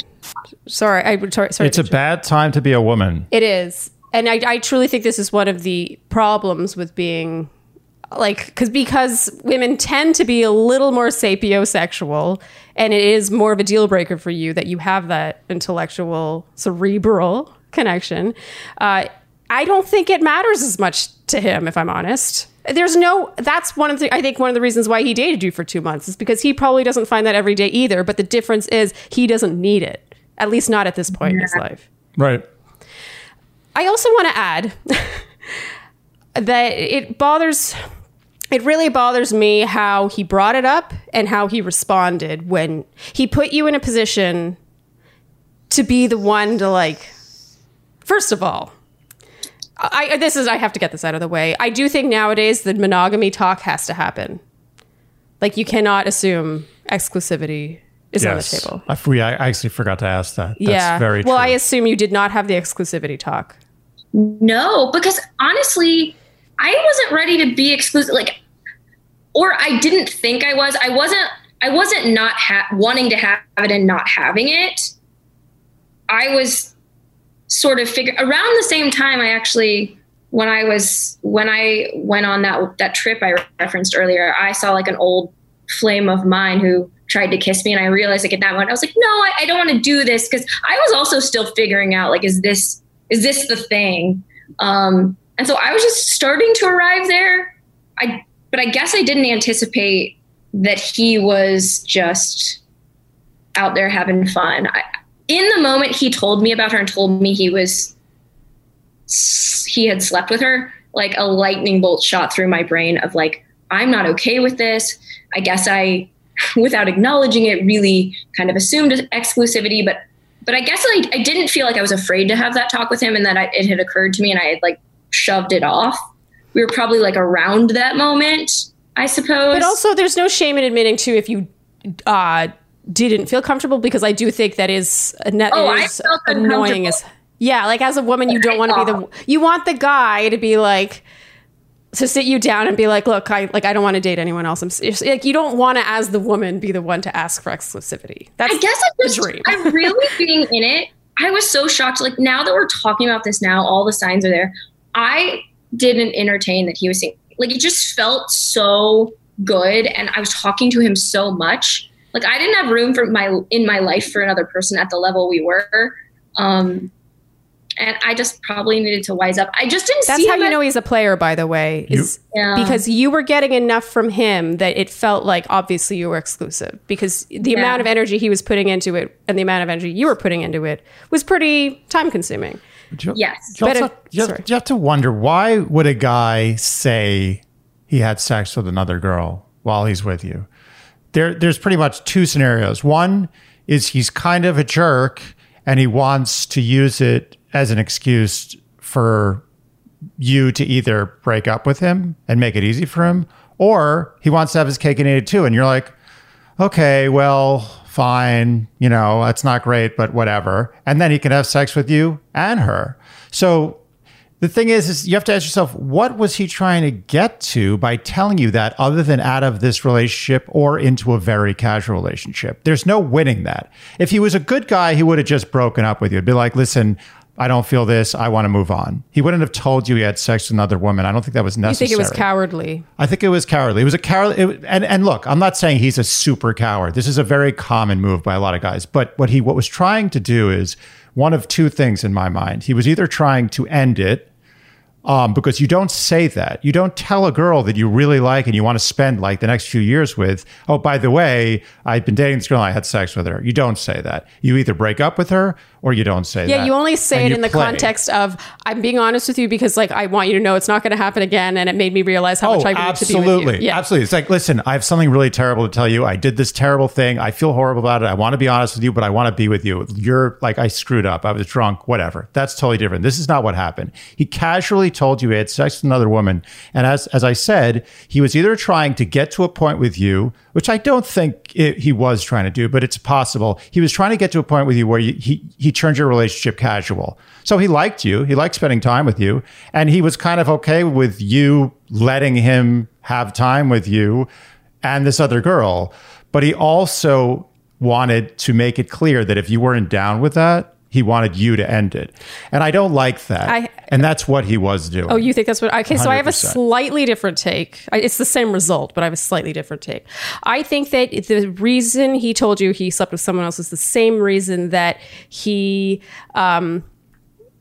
Sorry, I sorry. sorry it's a bad time to be a woman. It is, and I, I truly think this is one of the problems with being like because because women tend to be a little more sapiosexual and it is more of a deal breaker for you that you have that intellectual cerebral connection uh, i don't think it matters as much to him if i'm honest there's no that's one of the i think one of the reasons why he dated you for two months is because he probably doesn't find that every day either. But the difference is he doesn't need it at least not at this point yeah. in his life. Right. I also want to add <laughs> that it bothers it really bothers me how he brought it up and how he responded when he put you in a position to be the one to like first of all I this is I have to get this out of the way. I do think nowadays the monogamy talk has to happen. Like you cannot assume exclusivity is yes. on the table. I, we, I actually forgot to ask that. That's yeah. very Well, I assume you did not have the exclusivity talk. No, because honestly, I wasn't ready to be exclusive. Like, or I didn't think I was. I wasn't. I wasn't not ha- wanting to have it and not having it. I was sort of figure around the same time I actually when I was when I went on that that trip I referenced earlier, I saw like an old flame of mine who tried to kiss me and I realized like at that moment I was like, no, I, I don't want to do this because I was also still figuring out like is this is this the thing? Um, and so I was just starting to arrive there. I but I guess I didn't anticipate that he was just out there having fun. I, in the moment he told me about her and told me he was he had slept with her like a lightning bolt shot through my brain of like i'm not okay with this. I guess i <laughs> without acknowledging it really kind of assumed exclusivity but but i guess I, I didn't feel like i was afraid to have that talk with him and that I, it had occurred to me and i had like shoved it off. We were probably like around that moment i suppose. But also there's no shame in admitting to if you uh didn't feel comfortable because I do think that is, net oh, is annoying as yeah, like as a woman, you don't want to be the you want the guy to be like to sit you down and be like, look, I like I don't want to date anyone else. I'm like you don't want to as the woman be the one to ask for exclusivity. That's I guess I just dream. I'm really <laughs> being in it. I was so shocked. Like now that we're talking about this now, all the signs are there. I didn't entertain that he was saying like it just felt so good and I was talking to him so much like I didn't have room for my in my life for another person at the level we were. Um, and I just probably needed to wise up. I just didn't. See. That's how you know he's a player, by the way, is yeah. because you were getting enough from him that it felt like obviously you were exclusive because the yeah. amount of energy he was putting into it and the amount of energy you were putting into it was pretty time consuming. You, yes, you, also, you, have, you have to wonder why would a guy say he had sex with another girl while he's with you? There there's pretty much two scenarios. One is he's kind of a jerk and he wants to use it as an excuse for you to either break up with him and make it easy for him, or he wants to have his cake and eat it too. And you're like, okay, well, fine, you know, that's not great, but whatever. And then he can have sex with you and her. So The thing is, is you have to ask yourself, what was he trying to get to by telling you that other than out of this relationship or into a very casual relationship? There's no winning that. If he was a good guy, he would have just broken up with you. It'd be like, listen, I don't feel this. I want to move on. He wouldn't have told you he had sex with another woman. I don't think that was necessary. You think it was cowardly? I think it was cowardly. It was a coward. It, and and look, I'm not saying he's a super coward. This is a very common move by a lot of guys. But what he what was trying to do is one of two things in my mind. He was either trying to end it. Um, because you don't say that. You don't tell a girl that you really like and you want to spend like the next few years with, oh, by the way, I've been dating this girl and I had sex with her. You don't say that. You either break up with her or you don't say that. Yeah, you only say And it in the play. context of I'm being honest with you because like I want you to know it's not going to happen again, and it made me realize how Oh, much I need absolutely. to be with you. Yeah. Absolutely. It's like, listen, I have something really terrible to tell you. I did this terrible thing. I feel horrible about it. I want to be honest with you, but I want to be with you. You're like, I screwed up. I was drunk, whatever. That's totally different. This is not what happened. He casually told you he had sex with another woman. And as, as I said, he was either trying to get to a point with you, which I don't think it, he was trying to do, but it's possible. He was trying to get to a point with you where you, he, he turned your relationship casual. So he liked you. He liked spending time with you. And he was kind of okay with you letting him have time with you and this other girl. But he also wanted to make it clear that if you weren't down with that, he wanted you to end it. And I don't like that. I- and that's what he was doing. Oh, you think that's what? Okay, so I have a slightly different take. It's the same result, but I have a slightly different take. I think that the reason he told you he slept with someone else is the same reason that he. Um,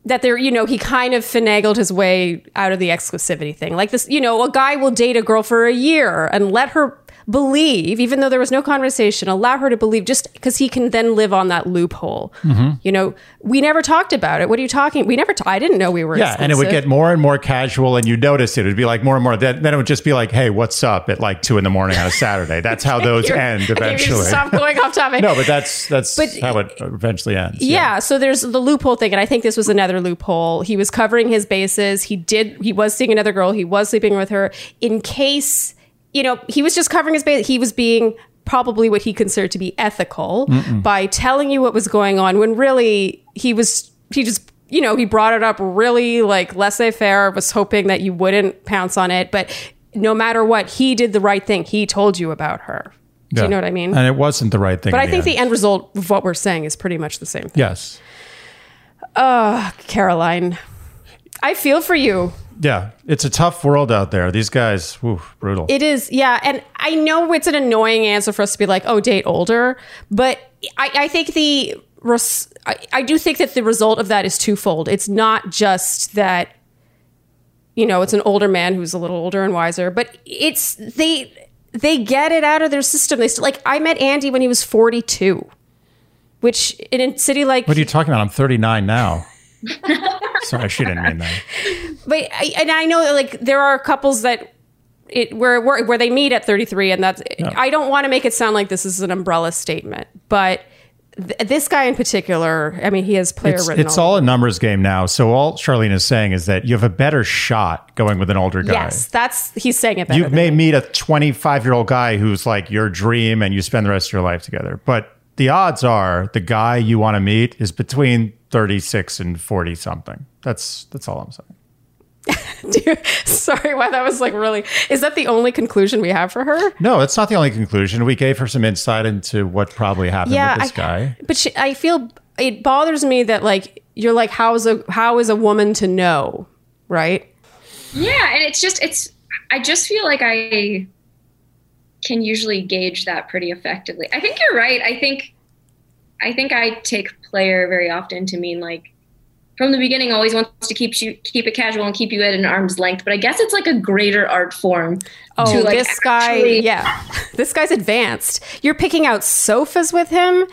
that there, you know, he kind of finagled his way out of the exclusivity thing. Like this, you know, a guy will date a girl for a year and let her believe, even though there was no conversation, allow her to believe just because he can then live on that loophole. Mm-hmm. You know, we never talked about it. What are you talking? We never, t- I didn't know we were yeah, and it would get more and more casual, and you notice it. It would be like more and more. Then, then it would just be like, "Hey, what's up?" at like two in the morning on a Saturday. That's how <laughs> those end I think we should eventually. Stop going off topic. No, but that's that's But- how it eventually ends. yeah, so there's the loophole thing, and I think this was another loophole. He was covering his bases. He did. He was seeing another girl. He was sleeping with her in case you know he was just covering his base. He was being probably what he considered to be ethical by telling you what was going on when really he was he just you know he brought it up really like laissez-faire was hoping that you wouldn't pounce on it but no matter what he did the right thing he told you about her do Yeah. you know what i mean And it wasn't the right thing. but I think end. the end result of what we're saying is pretty much the same thing. yes, Oh, Caroline, I feel for you. Yeah, it's a tough world out there. These guys, whew, brutal. It is, yeah. And I know it's an annoying answer for us to be like, oh, date older. But I, I think the, res- I, I do think that the result of that is twofold. It's not just that, you know, it's an older man who's a little older and wiser, but it's, they, they get it out of their system. They still, like, I met Andy when he was 42, which in a city like what are you talking about? I'm 39 now. <laughs> Sorry, she didn't mean that. But I, and I know like there are couples that it where where, where they meet at 33 and that's I don't want to make it sound like this is an umbrella statement but th- this guy in particular I mean he has player It's, written it's all a numbers game now. So all Sharleen is saying is that you have a better shot going with an older guy. yes that's he's saying it you may me. meet a 25 year old guy who's like your dream and you spend the rest of your life together. But the odds are the guy you want to meet is between 36 and 40 something. That's that's all I'm saying. <laughs> Dude, sorry why that was like really is that the only conclusion we have for her No, it's not the only conclusion. We gave her some insight into what probably happened with this I, guy. but she, I feel it bothers me that like you're like how's a how is a woman to know right Yeah, and it's just it's I just feel like I can usually gauge that pretty effectively. I think you're right. I think I think I take player very often to mean like from the beginning always wants to keep you keep it casual and keep you at an arm's length, but I guess it's like a greater art form. Oh, to, like, this guy, yeah. <laughs> This guy's advanced. You're picking out sofas with him.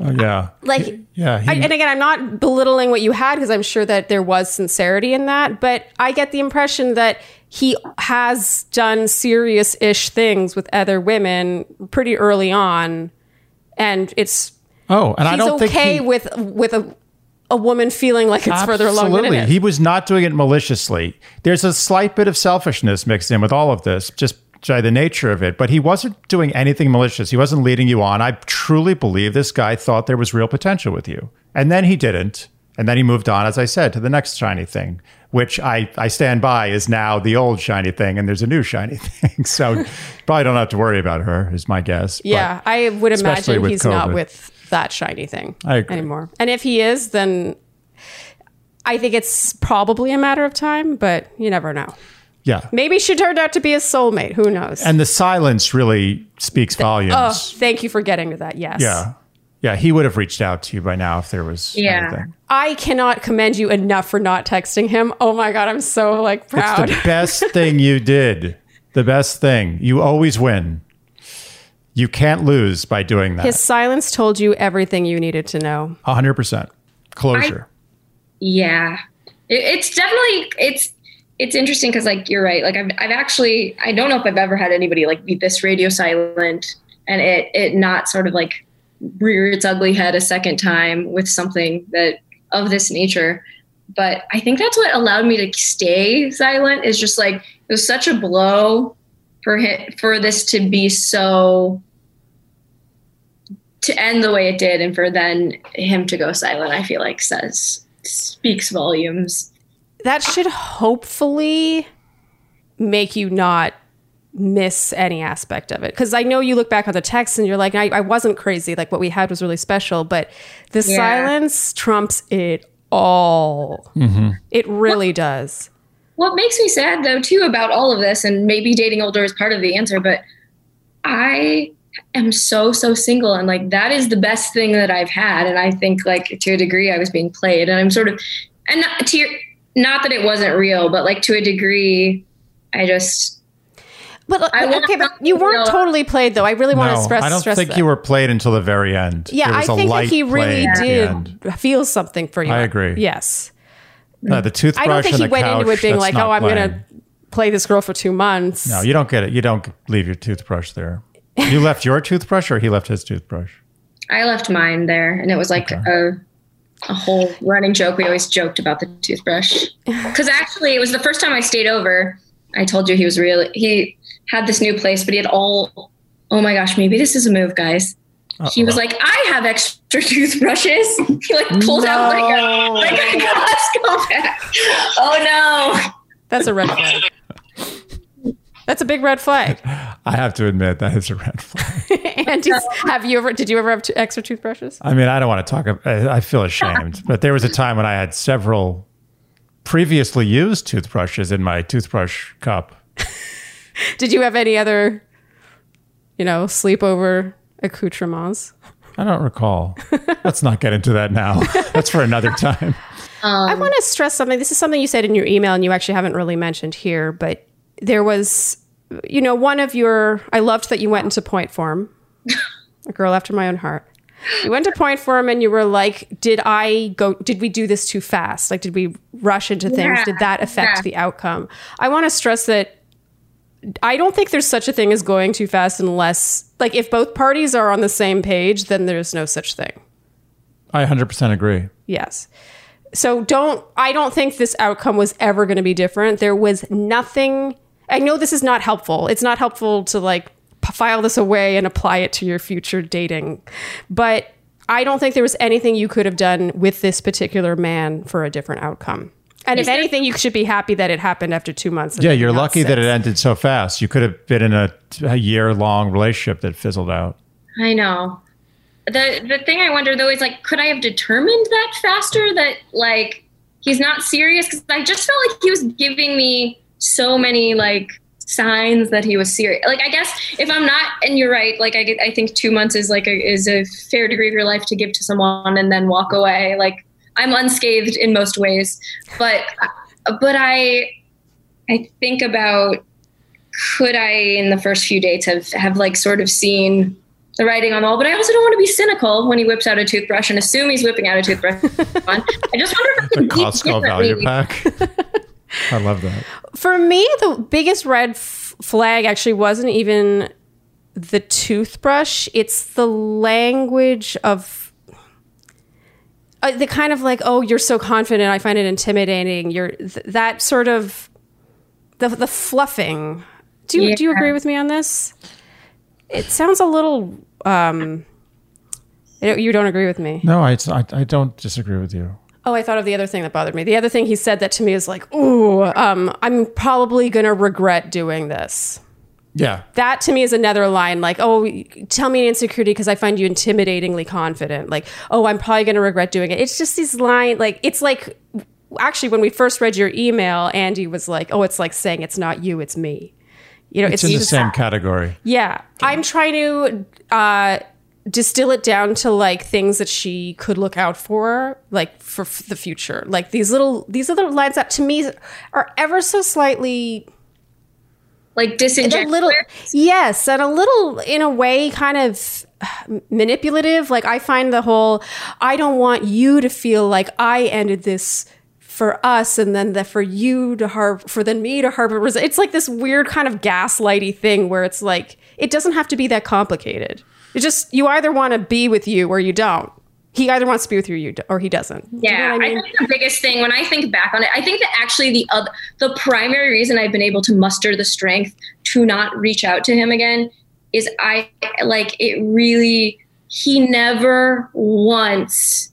Oh, yeah. Like, Yeah. he- I, and again, I'm not belittling what you had because I'm sure that there was sincerity in that, but I get the impression that he has done serious ish things with other women pretty early on. And it's, oh, and I don't okay think he, with, with a, a woman feeling like it's further along than it is. He was not doing it maliciously. There's a slight bit of selfishness mixed in with all of this, just by the nature of it. But he wasn't doing anything malicious. He wasn't leading you on. I truly believe this guy thought there was real potential with you. And then he didn't. And then he moved on, as I said, to the next shiny thing, which I, I stand by is now the old shiny thing, and there's a new shiny <laughs> thing. So probably don't have to worry about her, is my guess. But Yeah, I would imagine he's not with that shiny thing I agree. anymore. And if he is, then I think it's probably a matter of time, but you never know. yeah. Maybe she turned out to be a soulmate. Who knows? And the silence really speaks volumes. oh, thank you for getting to that. Yes. Yeah. Yeah. He would have reached out to you by now if there was Yeah. anything. I cannot commend you enough for not texting him. Oh my god, I'm so like It's proud. the <laughs> best thing you did. The best thing. You always win. You can't lose by doing that. His silence told you everything you needed to know. 100%. Closure. Yeah, it, it's definitely it's it's interesting because like you're right. Like I've I've actually I don't know if I've ever had anybody like be this radio silent and it it not sort of like rear its ugly head a second time with something that of this nature. But I think that's what allowed me to stay silent. Is just like it was such a blow for him, for this to be so to end the way it did and for then him to go silent i feel like says speaks volumes That should hopefully make you not miss any aspect of it. Because I know you look back on the text and you're like, I, I wasn't crazy. Like what we had was really special, but the Yeah. silence trumps it all. Mm-hmm. It really does. what makes me sad though too about all of this and maybe dating older is part of the answer but i am so so single and like that is the best thing that i've had and i think like to a degree i was being played and i'm sort of and not to your not that it wasn't real but like to a degree i just But I want okay, but you weren't know- totally played though. I really want to no, stress. I don't stress think that. you were played until the very end. Yeah, I was a think that he really played at the did feel something for you. I agree. Yes, Uh, the toothbrush I don't think and he the went into it being like, "Oh, I'm playing. gonna play this girl for two months." No, you don't get it. You don't leave your toothbrush there. You left your toothbrush or he left his toothbrush? i left mine there and it was like a a whole running joke. We always joked about the toothbrush. <laughs> Because actually it was the first time i stayed over. I told you he was really he had this new place but he had all oh my gosh maybe this is a move guys. He was like i have extra <laughs> toothbrushes. He like pulled out like a, like a <laughs> costco bag oh no. That's a red flag. That's a big red flag. <laughs> I have to admit that is a red flag. <laughs> And have you ever? Did you ever have t- extra toothbrushes? I mean, I don't want to talk. I I feel ashamed, <laughs> but there was a time when I had several previously used toothbrushes in my toothbrush cup. Did you have any other, you know, sleepover accoutrements? I don't recall. Let's not get into that now. That's for another time. I want to stress something. This is something you said in your email, and you actually haven't really mentioned here. But there was, you know, one of your. I loved that you went into point form. a girl after my own heart. You went to point form, and you were like, "Did I go? Did we do this too fast? Like, did we rush into things? Yeah, Did that affect yeah. the outcome?" I want to stress that. I don't think there's such a thing as going too fast unless, like, if both parties are on the same page, then there's no such thing. I 100% agree. Yes. So don't I don't think this outcome was ever going to be different. There was nothing I know this is not helpful. It's not helpful to like file this away and apply it to your future dating. But I don't think there was anything you could have done with this particular man for a different outcome. And if there- anything, you should be happy that it happened after two months. Yeah, you're not lucky that it ended so fast. You could have been in a, a year long relationship that fizzled out. I know. The the thing I wonder though is like, could I have determined that faster? That like he's not serious because I just felt like he was giving me so many like signs that he was serious. Like I guess if I'm not, and you're right. Like I get, I think two months is like a, is a fair degree of your life to give to someone and then walk away. Like I'm unscathed in most ways, but but I I think about could I in the first few dates have have like sort of seen the writing on the wall, but I also don't want to be cynical when he whips out a toothbrush and assume he's whipping out a toothbrush. <laughs> I just wonder if The Costco value pack. <laughs> I love that. For me, the biggest red f- flag actually wasn't even the toothbrush, it's the language of uh, the kind of like, oh, you're so confident. I find it intimidating. You're th- that sort of the the fluffing. Do you do you agree with me on this? It sounds a little. um you you don't agree with me. No, I, I, I don't disagree with you. Oh, I thought of the other thing that bothered me. The other thing he said that to me is like, "Ooh, um, I'm probably gonna regret doing this." Yeah. That to me is another line like, "Oh, tell me an insecurity because I find you intimidatingly confident." Like, "Oh, I'm probably gonna regret doing it." It's just these line like it's like actually when we first read your email, Andy was like, "Oh, it's like saying it's not you, it's me." You know, It's, in the same category. yeah, I'm trying to uh, distill it down to like things that she could look out for, like for f- the future. Like these little these little lines that to me are ever so slightly Like a disingenuous. little yes, and a little in a way kind of manipulative. Like I find the whole I don't want you to feel like I ended this for us and then that for you to harbor for then me to harbor res- it's like this weird kind of gaslighty thing where it's like it doesn't have to be that complicated it just you either want to be with you or you don't he either wants to be with you or you d- or he doesn't Do you know Yeah, what I, think the biggest thing when I think back on it, I think that actually the other, the primary reason I've been able to muster the strength to not reach out to him again is I like it really. He never once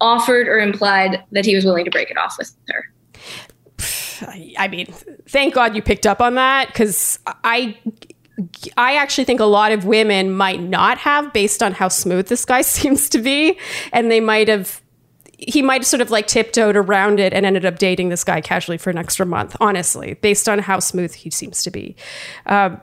offered or implied that he was willing to break it off with her. I mean, thank God you picked up on that because I, I actually think a lot of women might not have, based on how smooth this guy <laughs> seems to be, and they might have. He might have sort of like tiptoed around it and ended up dating this guy casually for an extra month. Honestly, based on how smooth he seems to be. Uh,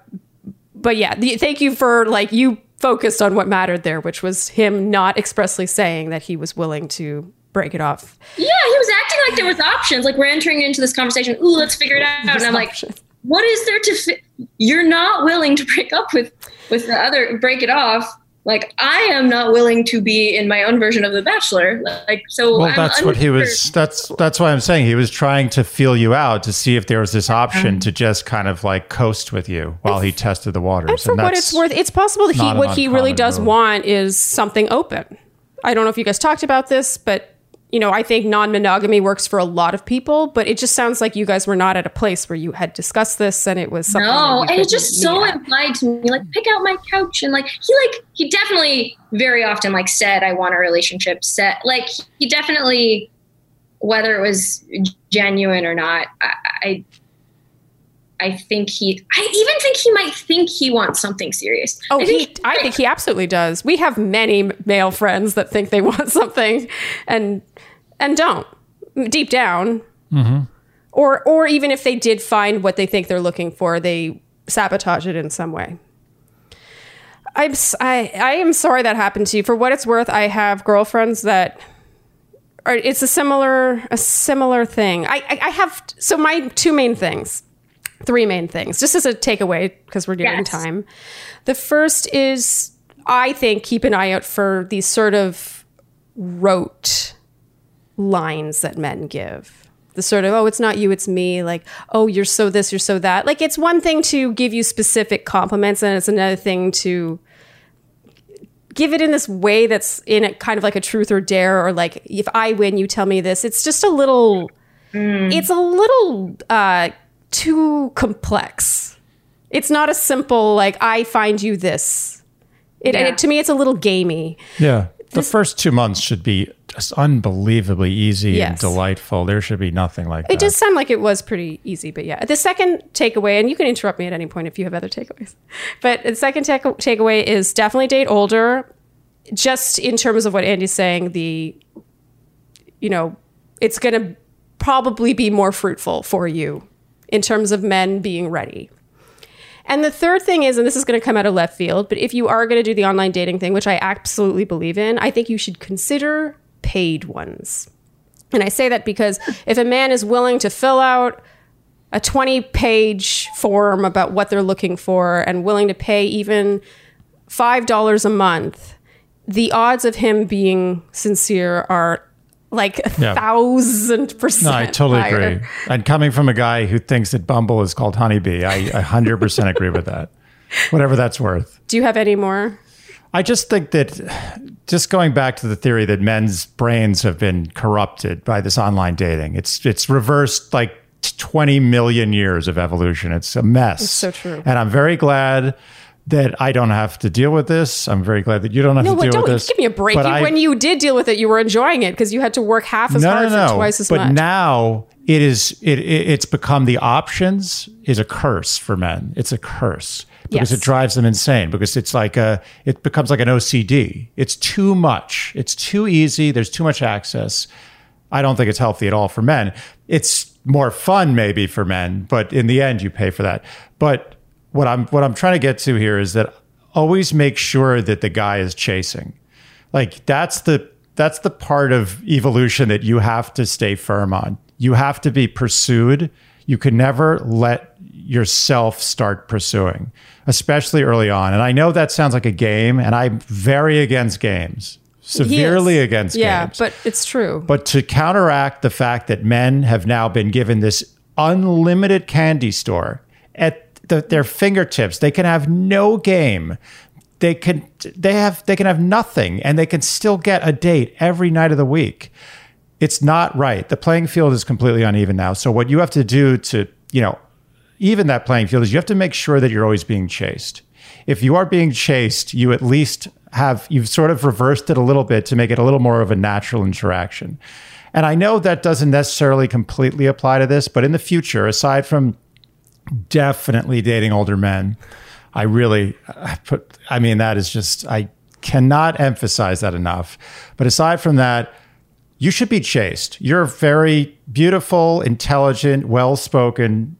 but yeah, the, thank you for like you focused on what mattered there, which was him not expressly saying that he was willing to break it off. Yeah, he was acting like there was options. Like we're entering into this conversation. Ooh, let's figure it out. And I'm like, options. What is there to? Fi- You're not willing to break up with with the other, break it off. Like I am not willing to be in my own version of The Bachelor. Like so. Well, I'm that's what he was. That's that's why I'm saying he was trying to feel you out to see if there was this option um, to just kind of like coast with you while he tested the waters. And for what it's worth, it's possible that he what he really does move. want is something open. I don't know if you guys talked about this, but you know, I think non-monogamy works for a lot of people, but it just sounds like you guys were not at a place where you had discussed this and it was something. No, and it's just so at. implied to me. Like, pick out my couch, and like he like he definitely very often like said, "I want a relationship." Set like he definitely, whether it was genuine or not, I, I, I think he. I even think he might think he wants something serious. Oh, I he, think, I think he absolutely does. We have many male friends that think they <laughs> want something and and don't deep down. Mm-hmm. Or or even if they did find what they think they're looking for, they sabotage it in some way. I'm I, I am sorry that happened to you. For what it's worth, I have girlfriends that are it's a similar a similar thing. I I, I have so my two main things three main things, just as a takeaway because we're doing Yes. time. The first is I think keep an eye out for these sort of rote lines that men give. The sort of, oh, it's not you, it's me. Like, oh, you're so this, you're so that. Like, it's one thing to give you specific compliments, and it's another thing to give it in this way that's in a kind of like a truth or dare, or like, if I win, you tell me this. It's just a little, it's a little uh, too complex. It's not a simple, like, I find you this. It, Yeah. it, to me, it's a little gamey. Yeah. The first two months should be just unbelievably easy and delightful. There should be nothing like It that. does sound like it was pretty easy, but yeah. The second takeaway, and you can interrupt me at any point if you have other takeaways, <laughs> but the second take- takeaway is definitely date older. Just in terms of what Andy's saying, the, you know, it's going to probably be more fruitful for you in terms of men being ready. And the third thing is, and this is going to come out of left field, but if you are going to do the online dating thing, which I absolutely believe in, I think you should consider paid ones. And I say that because if a man is willing to fill out a 20 page form about what they're looking for and willing to pay even $5 a month, the odds of him being sincere are like a Yeah. thousand percent. No, I totally higher. agree. And coming from a guy who thinks that Bumble is called Honeybee, I, I 100% agree with that. Whatever that's worth. Do you have any more? I just think that just going back to the theory that men's brains have been corrupted by this online dating. It's it's reversed like 20 million years of evolution. It's a mess. It's so true. And I'm very glad that I don't have to deal with this. I'm very glad that you don't have No, to deal don't with this. give me a break. But You, I- when you did deal with it, you were enjoying it because you had to work half as no, hard no, for twice as but much. now it is it, it it's become the options is a curse for men. It's a curse because Yes. it drives them insane because it's like a it becomes like an OCD. It's too much. It's too easy. There's too much access. I don't think it's healthy at all for men. It's more fun maybe for men, but in the end you pay for that. But what I'm what I'm trying to get to here is that always make sure that the guy is chasing. Like that's the that's the part of evolution that you have to stay firm on. You have to be pursued. You can never let yourself start pursuing, especially early on. And I know that sounds like a game, and I'm very against games. Severely against yeah, games. but it's true. But to counteract the fact that men have now been given this unlimited candy store at the, their fingertips, they can have no game. They can they have they can have nothing, and they can still get a date every night of the week. It's not right. The playing field is completely uneven now. So what you have to do to you know even that playing field is you have to make sure that you're always being chased. If you are being chased, you at least have you've sort of reversed it a little bit to make it a little more of a natural interaction. And I know that doesn't necessarily completely apply to this, but in the future, aside from definitely dating older men, I really I put I mean that is just I cannot emphasize that enough. But aside from that, you should be chased. You're a very beautiful, intelligent, well-spoken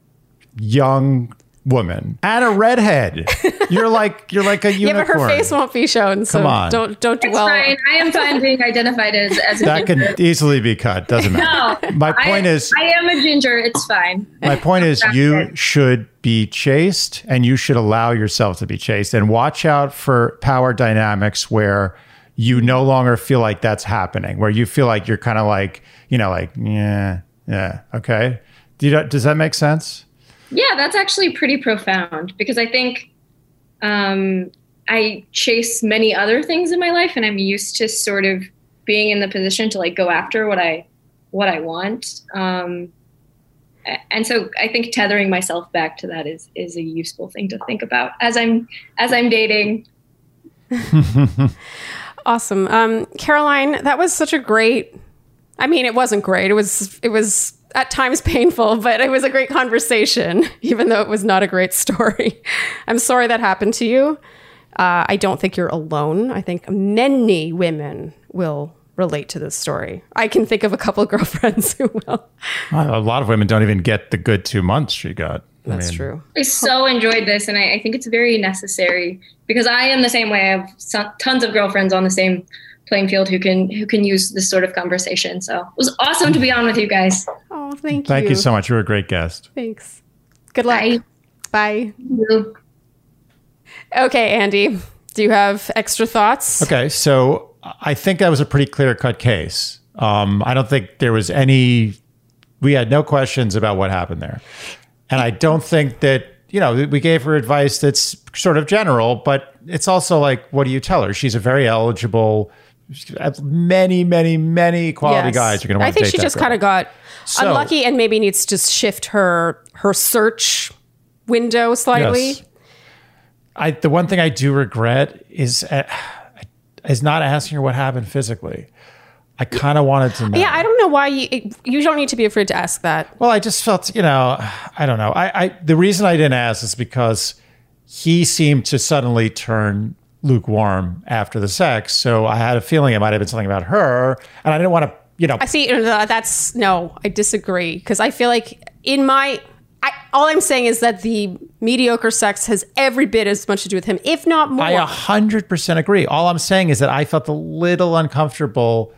young woman and a redhead. <laughs> You're like you're like a unicorn. yeah, unicorn. but her face won't be shown. So Come on. don't don't It's dwell. fine. I am fine being identified as, as a that ginger. can easily be cut. Doesn't matter. no, My point I, is- I am a ginger. It's fine. My point is, you Attracted. should be chased and you should allow yourself to be chased and watch out for power dynamics where you no longer feel like that's happening, where you feel like you're kind of like, you know, like, yeah, yeah, okay. Do you, does that make sense? Yeah, that's actually pretty profound because I think um, I chase many other things in my life, and I'm used to sort of being in the position to like go after what I what I want. Um, and so I think tethering myself back to that is is a useful thing to think about as I'm as I'm dating. <laughs> Awesome, um, Caroline. That was such a great. I mean, it wasn't great. It was it was at times painful, but it was a great conversation, <laughs> even though it was not a great story. <laughs> I'm sorry that happened to you. Uh, I don't think you're alone. I think many women will relate to this story. I can think of a couple of <laughs> girlfriends who will. A lot of women don't even get the good two months she got. I That's mean, true. I so enjoyed this, and I, I think it's very necessary because I am the same way. I have so, tons of girlfriends on the same playing field who can who can use this sort of conversation. So it was awesome to be on with you guys. Oh, thank you. Thank you so much. You're a great guest. Thanks. Good luck. Bye. Bye. Okay, Andy. Do you have extra thoughts? Okay, so I think that was a pretty clear cut case. Um, I don't think there was any, we had no questions about what happened there. And I don't think that, you know, we gave her advice that's sort of general, but it's also like, what do you tell her? She's a very eligible, many, many, many quality Yes. guys are going to want I think she just kind of got So- unlucky and maybe needs to shift her her search window slightly. Yes. I the one thing I do regret is uh, is not asking her what happened physically. I kind of wanted to know. Yeah, I don't know why you you don't need to be afraid to ask that. Well, I just felt, you know, I don't know. I, I the reason I didn't ask is because he seemed to suddenly turn lukewarm after the sex. So I had a feeling it might have been something about her, and I didn't want to, you know. I see. uh, That's no. I disagree because I feel like in my. I, all I'm saying is that the mediocre sex has every bit as much to do with him, if not more. I a hundred percent agree. All I'm saying is that I felt a little uncomfortable.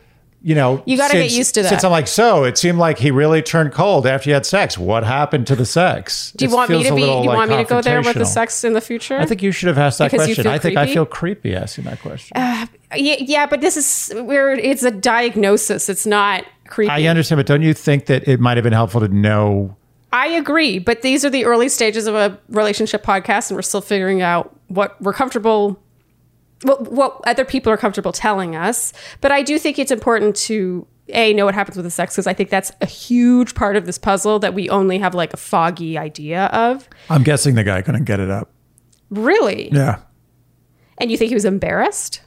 You know, You gotta get used to that. Since I'm like, so it seemed like he really turned cold after you had sex. What happened to the sex? do you It want me to be? Do little, you like, want me to go there with the sex in the future? I think you should have asked that Because question. I think I feel creepy asking that question. Uh, yeah, yeah, but this is where it's a diagnosis. It's not creepy. I understand, but don't you think that it might have been helpful to know? I agree, but these are the early stages of a relationship podcast, and we're still figuring out what we're comfortable, what, what other people are comfortable telling us. But I do think it's important to a know what happens with the sex because I think that's a huge part of this puzzle that we only have like a foggy idea of. I'm guessing the guy couldn't get it up. Really? Yeah. And you think he was embarrassed?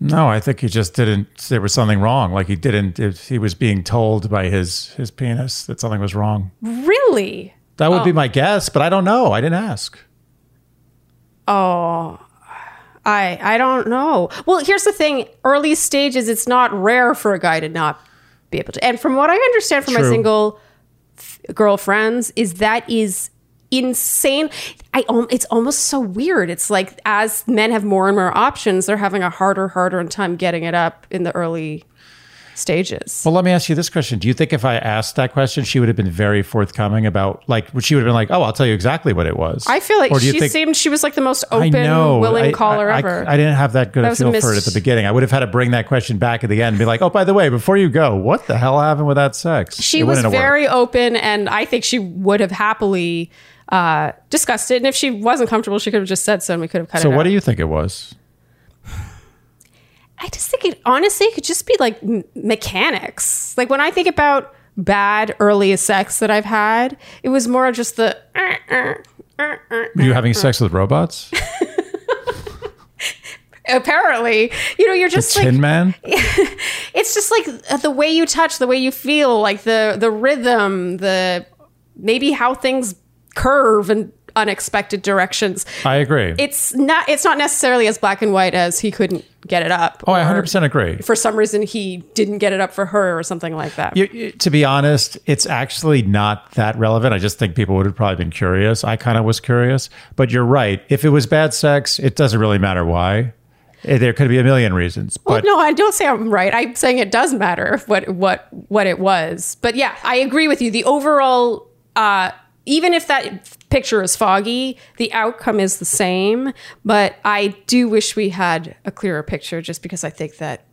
No, I think he just didn't. There was something wrong. Like he didn't. If he was being told by his his penis that something was wrong. Really? That would be oh. my guess, but I don't know. I didn't ask. Oh, I I don't know. Well, here's the thing: early stages, it's not rare for a guy to not be able to. And from what I understand from my single f- girlfriends, is that is insane. I um, it's almost so weird. It's like as men have more and more options, they're having a harder, harder time getting it up in the early stages. Well, let me ask you this question: Do you think if I asked that question, she would have been very forthcoming about like? She would have been like, "Oh, I'll tell you exactly what it was." I feel like Or do you she think- seemed she was like the most I open, know. willing I- caller I, I- ever. I, didn't have that good That a was a feel for it at the beginning. I would have had to bring that question back at the end and be like, "Oh, by the way, before you go, what the hell happened with that sex?" she It was very open and i think she would have happily uh, discussed it and if she wasn't comfortable she could have just said so and we could have cut So, it what out. do you think it was? I just think it honestly it could just be like m- mechanics like when i think about bad early sex that i've had it was more just the uh, uh, uh, uh. Were you having sex with robots? <laughs> apparently you know you're just like Tin Man? <laughs> it's just like the way you touch the way you feel like the the rhythm the maybe how things curve in unexpected directions I agree. it's not it's not necessarily as black and white as he couldn't get it up oh, I 100% agree. for some reason he didn't get it up for her or something like that You- you- to be honest, it's actually not that relevant. I just think people would have probably been curious. I kind of was curious, but you're right. If it was bad sex, it doesn't really matter why. Eh, There could be a million reasons, well, but no, I don't say I'm right. I'm saying it does matter what what what it was. But yeah, I agree with you. The overall, uh, even if that picture is foggy, the outcome is the same. But I do wish we had a clearer picture, just because I think that,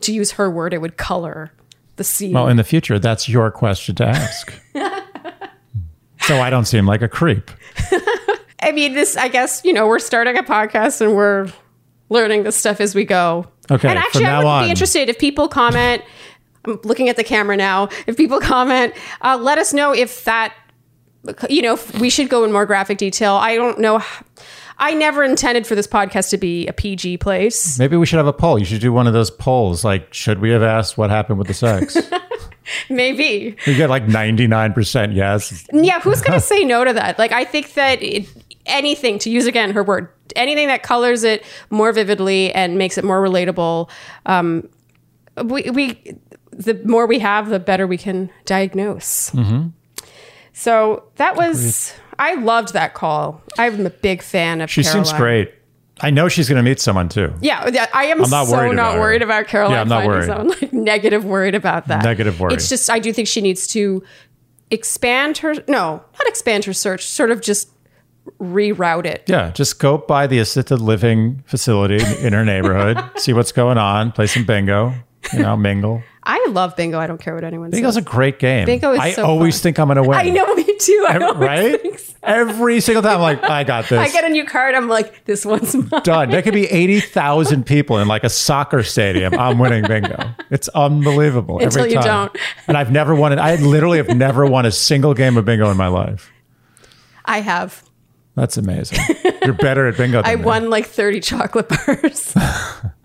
to use her word, it would color the scene. well, in the future, that's your question to ask. <laughs> so I don't seem like a creep. <laughs> I mean, this. I guess you know we're starting a podcast and we're learning this stuff as we go. Okay, And actually, I would on- be interested if people comment. I'm looking at the camera now. If people <laughs> comment, uh, let us know if that. You know, we should go in more graphic detail. I don't know. I never intended for this podcast to be a PG place. Maybe we should have a poll. You should do one of those polls. Like, should we have asked what happened with the sex? <laughs> Maybe. you get like 99% yes. Yeah, who's going to say no to that? Like, I think that it, anything, to use again her word, anything that colors it more vividly and makes it more relatable, um, we, we the more we have, the better we can diagnose. Mm-hmm. So that was, I loved that call. I'm a big fan of She seems great. I know she's going to meet someone too. Yeah, yeah, I am I'm not so worried not about her. about Caroline Yeah, I'm not finding worried. someone, like negative worried about that. Negative worried. It's just I do think she needs to expand her no, not expand her search, sort of just reroute it. Yeah, just go by the assisted living facility in her neighborhood, <laughs> see what's going on, play some bingo, you know, mingle. I love bingo. I don't care what anyone says. Bingo's says. a great game. Bingo is I so always fun. think I'm going to win. I know me too. I always Right? so. Every single time, I'm like, I got <laughs> this. I get a new card. I'm like, this one's <laughs> mine. Done. There could be 80,000 people in like a soccer stadium. I'm winning bingo. It's unbelievable. Until every you time. don't. And I've never won it. I literally have never won a single game of bingo in my life. I have. That's amazing. You're better at bingo than I me. won like 30 chocolate bars. <laughs>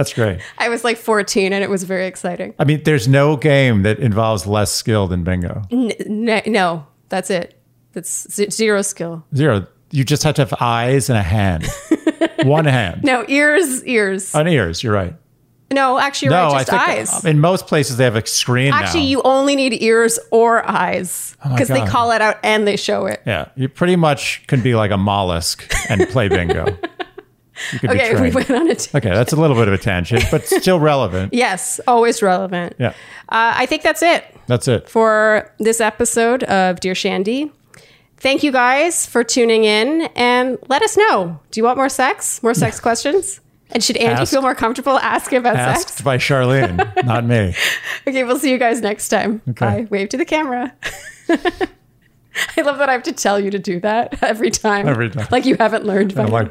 That's great. I was like 14 and it was very exciting. I mean, there's no game that involves less skill than bingo. N- n- no, that's it. That's z- zero skill. Zero. You just have to have eyes and a hand. <laughs> One hand. No, ears, ears. Oh, On ears, you're right. No, actually, you're No, right. I think eyes. in most places they have a screen Actually, now. you only need ears or eyes oh because they call it out and they show it. yeah, you pretty much can be like a mollusk and play bingo. <laughs> Okay, <laughs> we went on a t- Okay, that's a little bit of a tangent, but still relevant. <laughs> Yes, always relevant. Yeah, Uh, I think that's it that's it. for this episode of Dear Shandy. Thank you guys for tuning in and let us know. Do you want more sex? More sex <laughs> questions? And should Andy Ask- feel more comfortable asking about Asked sex? by Sharleen, not me. Okay, we'll see you guys next time. Okay. Bye. Wave to the camera. I love that I have to tell you to do that every time. Every time. Like you haven't learned by